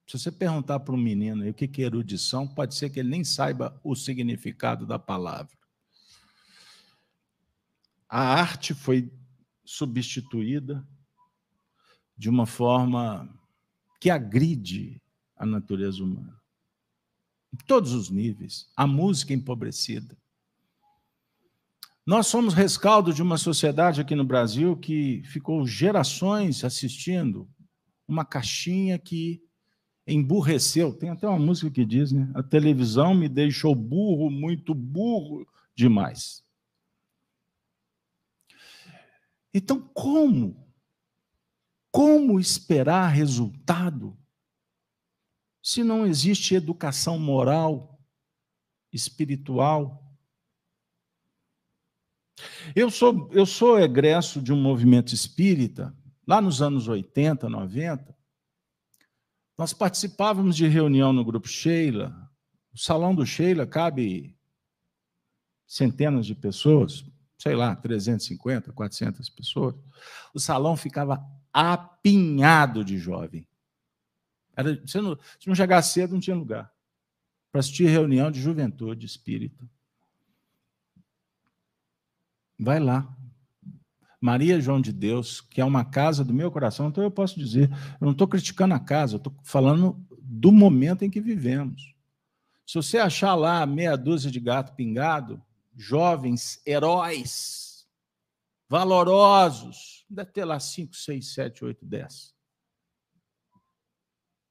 Se você perguntar para um menino o que é erudição, pode ser que ele nem saiba o significado da palavra. A arte foi substituída de uma forma que agride a natureza humana. Em todos os níveis. A música empobrecida. Nós somos rescaldo de uma sociedade aqui no Brasil que ficou gerações assistindo uma caixinha que emburreceu. Tem até uma música que diz, né? A televisão me deixou burro, muito burro demais. Então, como? Como esperar resultado se não existe educação moral, espiritual? Eu sou, eu sou egresso de um movimento espírita, lá nos anos 80, 90. Nós participávamos de reunião no grupo Sheila. O salão do Sheila cabe centenas de pessoas, sei lá, 350, 400 pessoas, o salão ficava apinhado de jovem. Era, se, não, se não chegar cedo, não tinha lugar para assistir reunião de juventude espírita. Vai lá. Maria João de Deus, que é uma casa do meu coração, então eu posso dizer, eu não estou criticando a casa, eu estou falando do momento em que vivemos. Se você achar lá meia dúzia de gato pingado, jovens heróis, valorosos, deve ter lá 5, 6, 7, 8, 10.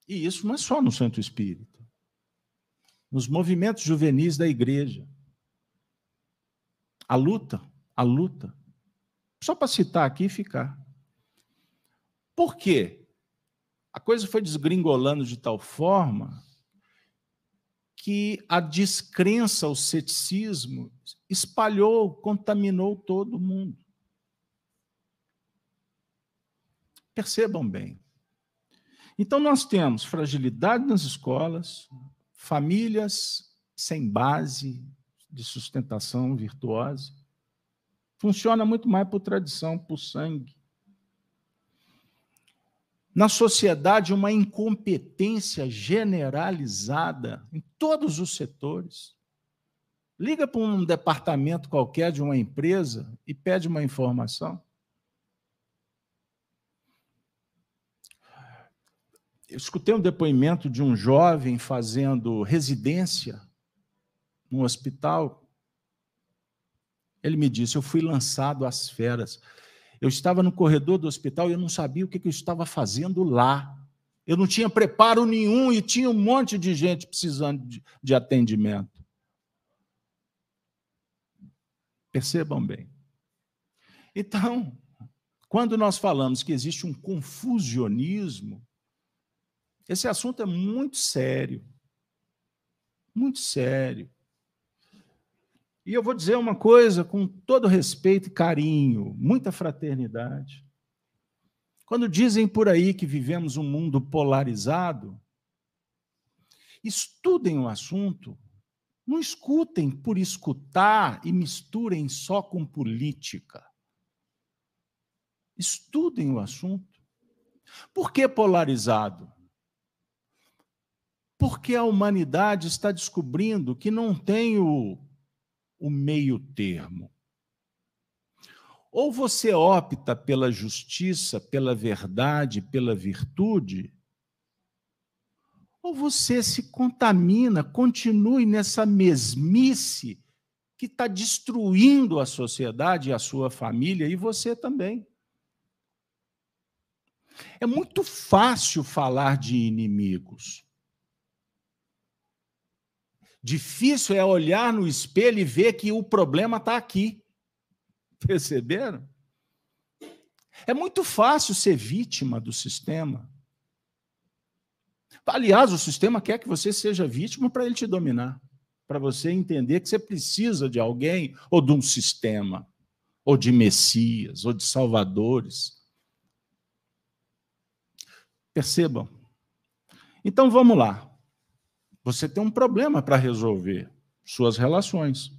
E isso não é só no Santo Espírito. Nos movimentos juvenis da igreja. A luta, a luta. Só para citar aqui e ficar. Por quê? A coisa foi desgringolando de tal forma que a descrença, o ceticismo, espalhou, contaminou todo mundo. Percebam bem. Então, nós temos fragilidade nas escolas, famílias sem base de sustentação virtuosa. Funciona muito mais por tradição, por sangue na sociedade uma incompetência generalizada em todos os setores. Liga para um departamento qualquer de uma empresa e pede uma informação. Eu escutei um depoimento de um jovem fazendo residência num hospital. Ele me disse: Eu fui lançado às feras. Eu estava no corredor do hospital e eu não sabia o que eu estava fazendo lá. Eu não tinha preparo nenhum e tinha um monte de gente precisando de, de atendimento. Percebam bem. Então, quando nós falamos que existe um confusionismo, esse assunto é muito sério. Muito sério. E eu vou dizer uma coisa com todo respeito e carinho, muita fraternidade. Quando dizem por aí que vivemos um mundo polarizado, estudem o assunto, não escutem por escutar e misturem só com política. Estudem o assunto. Por que polarizado? Porque a humanidade está descobrindo que não tem o o meio termo. Ou você opta pela justiça, pela verdade, pela virtude, ou você se contamina, continue nessa mesmice que está destruindo a sociedade, a sua família e você também. É muito fácil falar de inimigos. Difícil é olhar no espelho e ver que o problema está aqui. Perceberam? É muito fácil ser vítima do sistema. Aliás, o sistema quer que você seja vítima para ele te dominar, para você entender que você precisa de alguém ou de um sistema, ou de messias, ou de salvadores. Percebam? Então vamos lá. Você tem um problema para resolver suas relações.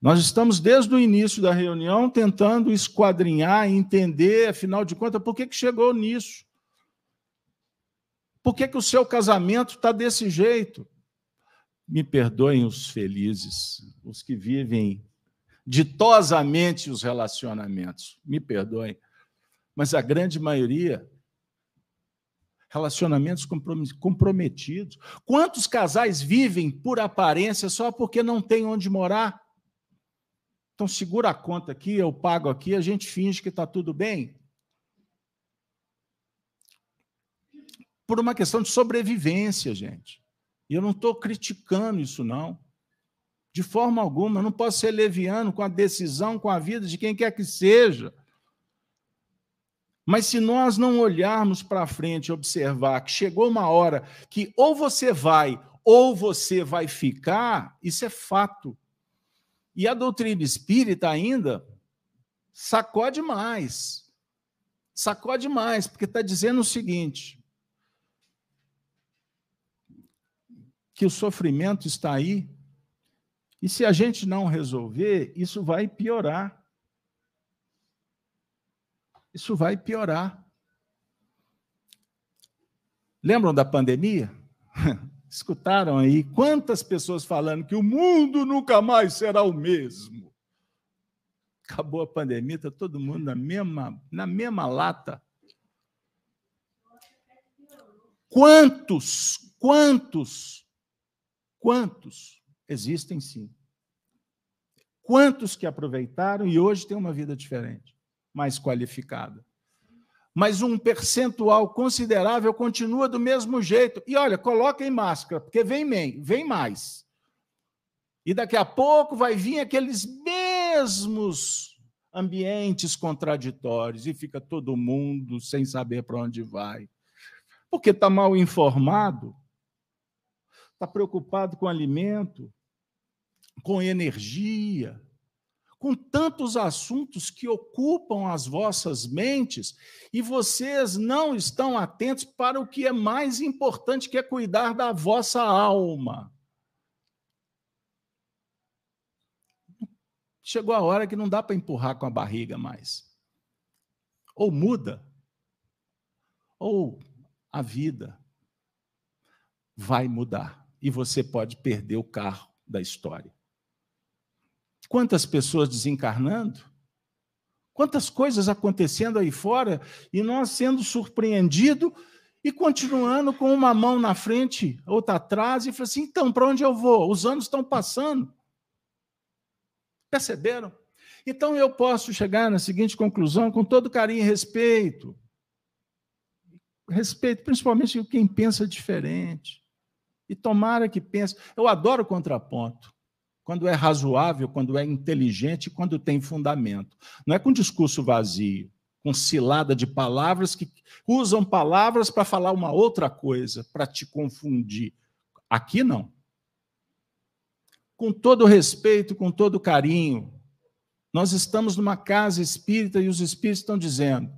Nós estamos desde o início da reunião tentando esquadrinhar entender, afinal de contas, por que, que chegou nisso. Por que, que o seu casamento está desse jeito? Me perdoem os felizes, os que vivem ditosamente os relacionamentos. Me perdoem. Mas a grande maioria relacionamentos comprometidos. Quantos casais vivem por aparência só porque não tem onde morar? Então, segura a conta aqui, eu pago aqui, a gente finge que está tudo bem. Por uma questão de sobrevivência, gente. E eu não estou criticando isso, não. De forma alguma, eu não posso ser leviano com a decisão, com a vida de quem quer que seja. Mas se nós não olharmos para frente e observar que chegou uma hora que ou você vai ou você vai ficar, isso é fato. E a doutrina espírita ainda sacode mais. Sacode mais, porque está dizendo o seguinte: que o sofrimento está aí, e se a gente não resolver, isso vai piorar isso vai piorar. Lembram da pandemia? Escutaram aí quantas pessoas falando que o mundo nunca mais será o mesmo. Acabou a pandemia, está todo mundo na mesma, na mesma lata. Quantos, quantos, quantos existem sim? Quantos que aproveitaram e hoje têm uma vida diferente, mais qualificada? Mas um percentual considerável continua do mesmo jeito. E olha, coloquem máscara, porque vem, vem mais. E daqui a pouco vai vir aqueles mesmos ambientes contraditórios e fica todo mundo sem saber para onde vai. Porque está mal informado, está preocupado com alimento, com energia, com tantos assuntos que ocupam as vossas mentes e vocês não estão atentos para o que é mais importante, que é cuidar da vossa alma. Chegou a hora que não dá para empurrar com a barriga mais. Ou muda, ou a vida vai mudar e você pode perder o carro da história. Quantas pessoas desencarnando? Quantas coisas acontecendo aí fora e nós sendo surpreendidos e continuando com uma mão na frente, outra atrás, e falando assim: então, para onde eu vou? Os anos estão passando. Perceberam? Então eu posso chegar na seguinte conclusão com todo carinho e respeito. Respeito principalmente quem pensa diferente. E tomara que pense. Eu adoro contraponto quando é razoável, quando é inteligente, quando tem fundamento. Não é com discurso vazio, com cilada de palavras que usam palavras para falar uma outra coisa, para te confundir. Aqui não. Com todo respeito, com todo carinho, nós estamos numa casa espírita e os espíritos estão dizendo: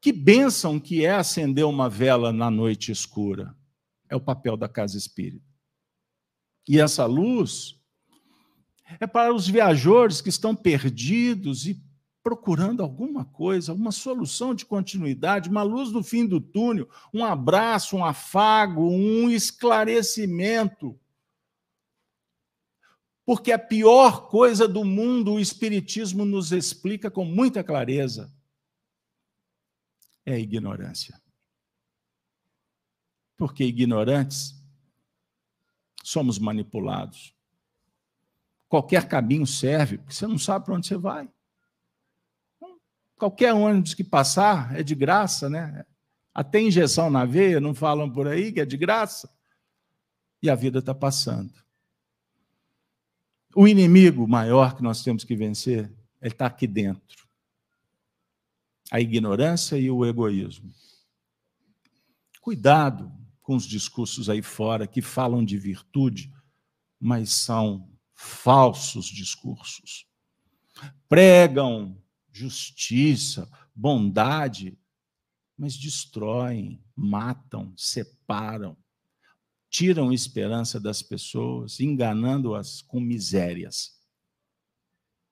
que bênção que é acender uma vela na noite escura. É o papel da casa espírita. E essa luz é para os viajores que estão perdidos e procurando alguma coisa, uma solução de continuidade, uma luz no fim do túnel, um abraço, um afago, um esclarecimento. Porque a pior coisa do mundo, o Espiritismo nos explica com muita clareza, é a ignorância. Porque ignorantes somos manipulados. Qualquer caminho serve, porque você não sabe para onde você vai. Qualquer ônibus que passar é de graça, né? Até injeção na veia, não falam por aí que é de graça. E a vida está passando. O inimigo maior que nós temos que vencer, ele está aqui dentro. A ignorância e o egoísmo. Cuidado com os discursos aí fora que falam de virtude, mas são falsos discursos. Pregam justiça, bondade, mas destroem, matam, separam, tiram esperança das pessoas, enganando-as com misérias,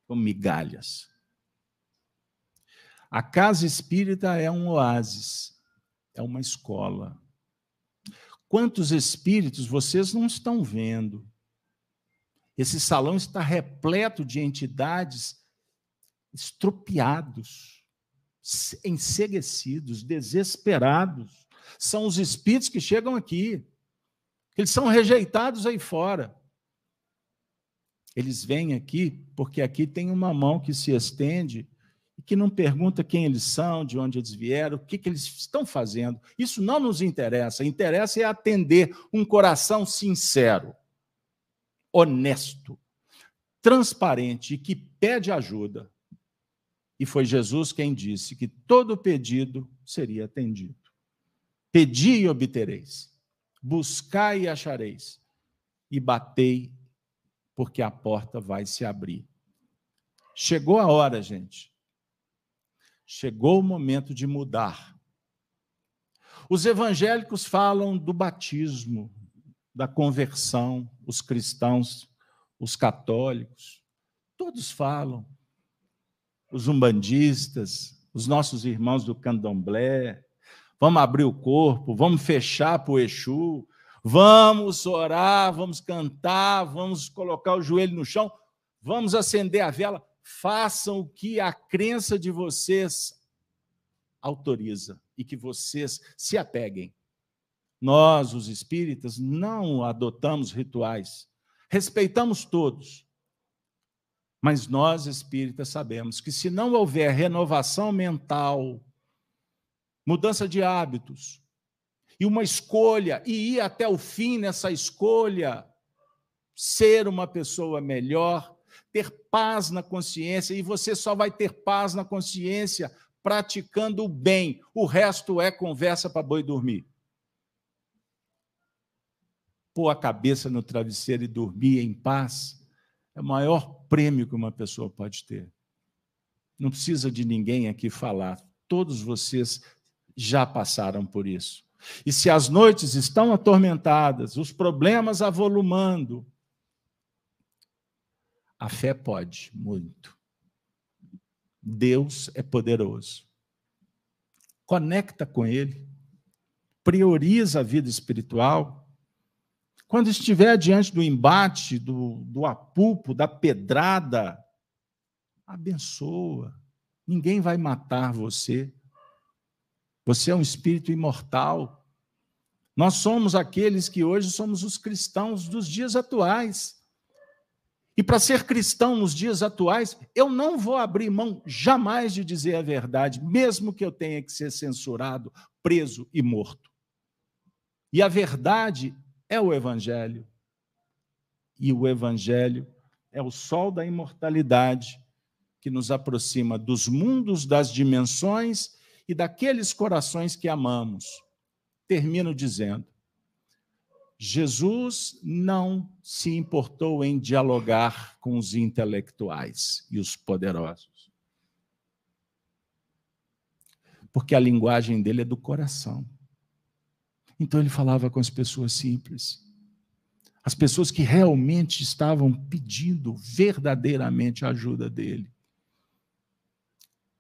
com migalhas. A casa espírita é um oásis, é uma escola, Quantos espíritos vocês não estão vendo? Esse salão está repleto de entidades estropiados, enseguecidos, desesperados. São os espíritos que chegam aqui. Eles são rejeitados aí fora. Eles vêm aqui porque aqui tem uma mão que se estende que não pergunta quem eles são, de onde eles vieram, o que, que eles estão fazendo. Isso não nos interessa. Interessa é atender um coração sincero, honesto, transparente que pede ajuda. E foi Jesus quem disse que todo pedido seria atendido. Pedi e obtereis, buscai e achareis, e batei, porque a porta vai se abrir. Chegou a hora, gente, Chegou o momento de mudar. Os evangélicos falam do batismo, da conversão, os cristãos, os católicos, todos falam. Os umbandistas, os nossos irmãos do candomblé, vamos abrir o corpo, vamos fechar para o Exu, vamos orar, vamos cantar, vamos colocar o joelho no chão, vamos acender a vela. Façam o que a crença de vocês autoriza e que vocês se apeguem. Nós, os espíritas, não adotamos rituais, respeitamos todos. Mas nós, espíritas, sabemos que se não houver renovação mental, mudança de hábitos, e uma escolha, e ir até o fim nessa escolha, ser uma pessoa melhor, ter paz na consciência, e você só vai ter paz na consciência praticando o bem, o resto é conversa para boi dormir. Pôr a cabeça no travesseiro e dormir em paz é o maior prêmio que uma pessoa pode ter. Não precisa de ninguém aqui falar, todos vocês já passaram por isso. E se as noites estão atormentadas, os problemas avolumando, a fé pode muito. Deus é poderoso. Conecta com Ele, prioriza a vida espiritual. Quando estiver diante do embate, do, do apulpo, da pedrada, abençoa. Ninguém vai matar você. Você é um espírito imortal. Nós somos aqueles que hoje somos os cristãos dos dias atuais. E para ser cristão nos dias atuais, eu não vou abrir mão jamais de dizer a verdade, mesmo que eu tenha que ser censurado, preso e morto. E a verdade é o Evangelho. E o Evangelho é o sol da imortalidade que nos aproxima dos mundos, das dimensões e daqueles corações que amamos. Termino dizendo: Jesus não se importou em dialogar com os intelectuais e os poderosos. Porque a linguagem dele é do coração. Então ele falava com as pessoas simples. As pessoas que realmente estavam pedindo verdadeiramente a ajuda dele.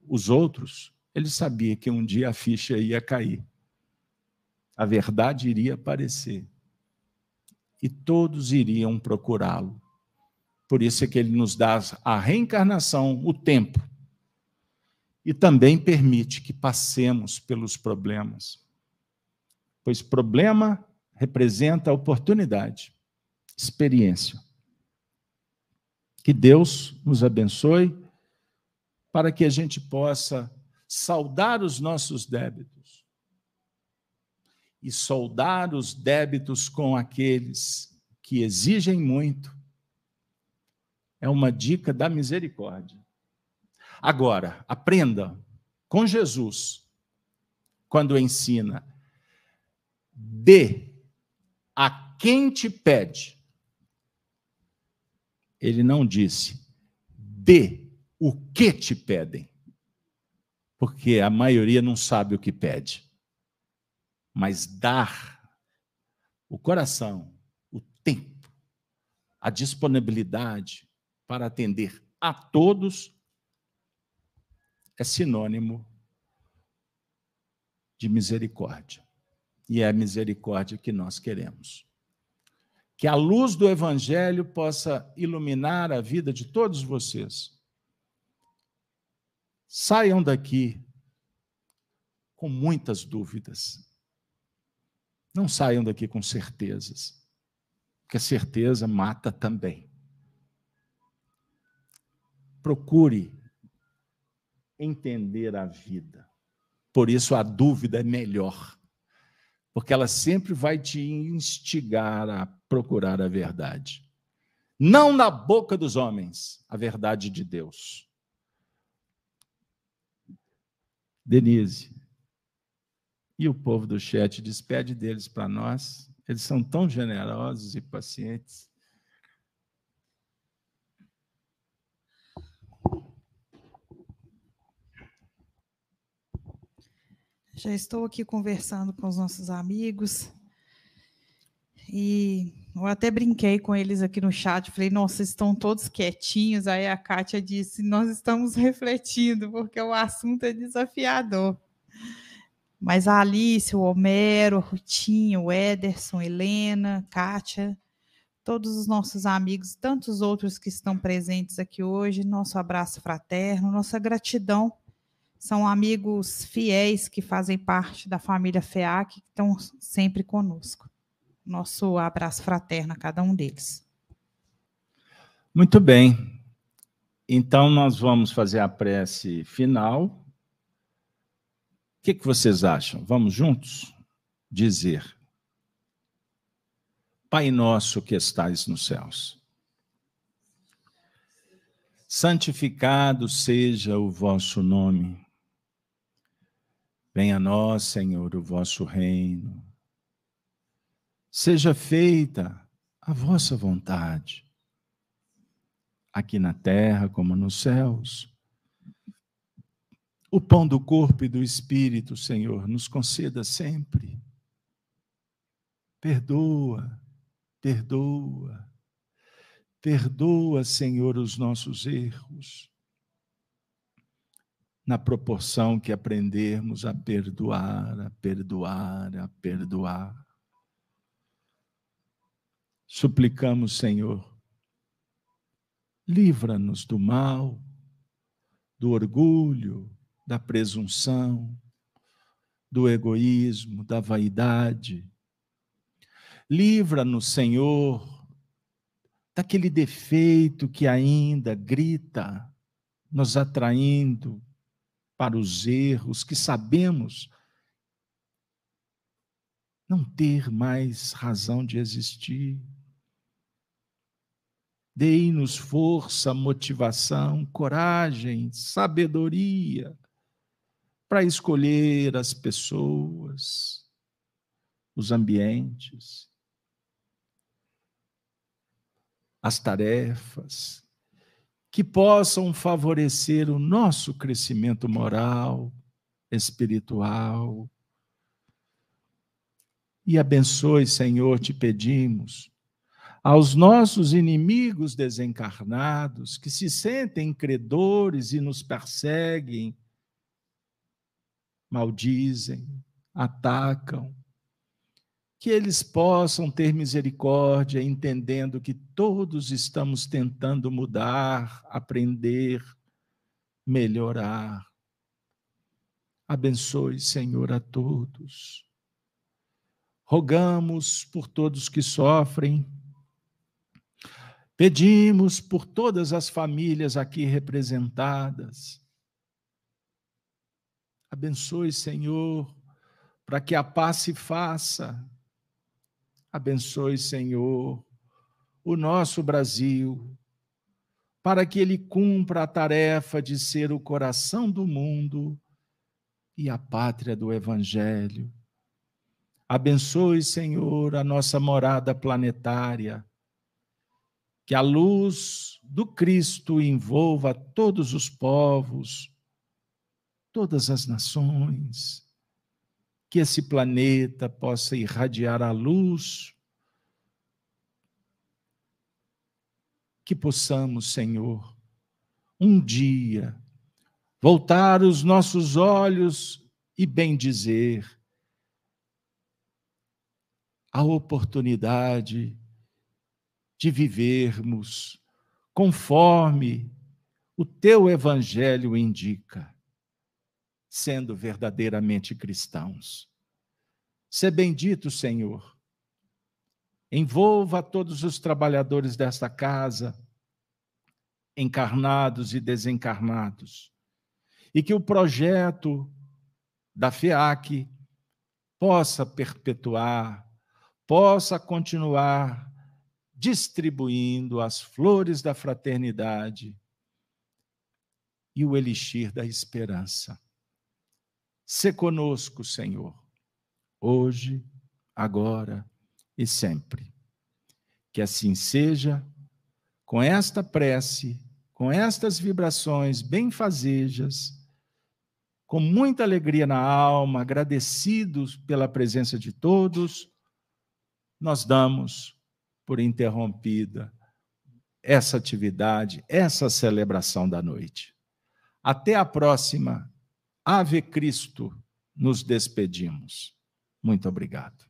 Os outros, ele sabia que um dia a ficha ia cair. A verdade iria aparecer e todos iriam procurá-lo. Por isso é que ele nos dá a reencarnação, o tempo, e também permite que passemos pelos problemas. Pois problema representa oportunidade, experiência. Que Deus nos abençoe para que a gente possa saudar os nossos débitos e soldar os débitos com aqueles que exigem muito. É uma dica da misericórdia. Agora, aprenda com Jesus, quando ensina, dê a quem te pede. Ele não disse, dê o que te pedem, porque a maioria não sabe o que pede mas dar o coração, o tempo, a disponibilidade para atender a todos é sinônimo de misericórdia. E é a misericórdia que nós queremos. Que a luz do Evangelho possa iluminar a vida de todos vocês. Saiam daqui com muitas dúvidas, não saiam daqui com certezas, porque a certeza mata também. Procure entender a vida. Por isso a dúvida é melhor, porque ela sempre vai te instigar a procurar a verdade. Não na boca dos homens, a verdade de Deus. Denise, e o povo do chat despede deles para nós. Eles são tão generosos e pacientes. Já estou aqui conversando com os nossos amigos e eu até brinquei com eles aqui no chat. Falei, nossa, estão todos quietinhos. Aí a Kátia disse: Nós estamos refletindo, porque o assunto é desafiador. Mas a Alice, o Homero, a Rutinha, o Ederson, Helena, Kátia, todos os nossos amigos, tantos outros que estão presentes aqui hoje, nosso abraço fraterno, nossa gratidão. São amigos fiéis que fazem parte da família FEAC, que estão sempre conosco. Nosso abraço fraterno a cada um deles. Muito bem. Então, nós vamos fazer a prece final. Que, que vocês acham? Vamos juntos dizer: Pai nosso que estais nos céus, santificado seja o vosso nome. Venha a nós, Senhor, o vosso reino. Seja feita a vossa vontade aqui na terra como nos céus. O pão do corpo e do espírito, Senhor, nos conceda sempre. Perdoa, perdoa, perdoa, Senhor, os nossos erros, na proporção que aprendermos a perdoar, a perdoar, a perdoar. Suplicamos, Senhor, Livra-nos do mal, do orgulho, da presunção, do egoísmo, da vaidade. Livra-nos, Senhor, daquele defeito que ainda grita, nos atraindo para os erros que sabemos não ter mais razão de existir. Dei-nos força, motivação, coragem, sabedoria para escolher as pessoas, os ambientes, as tarefas que possam favorecer o nosso crescimento moral, espiritual. E abençoe, Senhor, te pedimos aos nossos inimigos desencarnados que se sentem credores e nos perseguem, maldizem, atacam, que eles possam ter misericórdia, entendendo que todos estamos tentando mudar, aprender, melhorar. Abençoe, Senhor, a todos. Rogamos por todos que sofrem, Pedimos por todas as famílias aqui representadas. Abençoe, Senhor, para que a paz se faça. Abençoe, Senhor, o nosso Brasil, para que ele cumpra a tarefa de ser o coração do mundo e a pátria do Evangelho. Abençoe, Senhor, a nossa morada planetária que a luz do Cristo envolva todos os povos, todas as nações, que esse planeta possa irradiar a luz, que possamos, Senhor, um dia voltar os nossos olhos e bem dizer a oportunidade de vivermos conforme o teu evangelho indica, sendo verdadeiramente cristãos. Ser bendito, Senhor. Envolva todos os trabalhadores desta casa, encarnados e desencarnados, e que o projeto da FEAC possa perpetuar, possa continuar distribuindo as flores da fraternidade e o elixir da esperança. Se conosco, Senhor, hoje, agora e sempre. Que assim seja, com esta prece, com estas vibrações benfazejas, com muita alegria na alma, agradecidos pela presença de todos, nós damos por interrompida essa atividade, essa celebração da noite. Até a próxima. Ave Cristo. nos despedimos. Muito obrigado.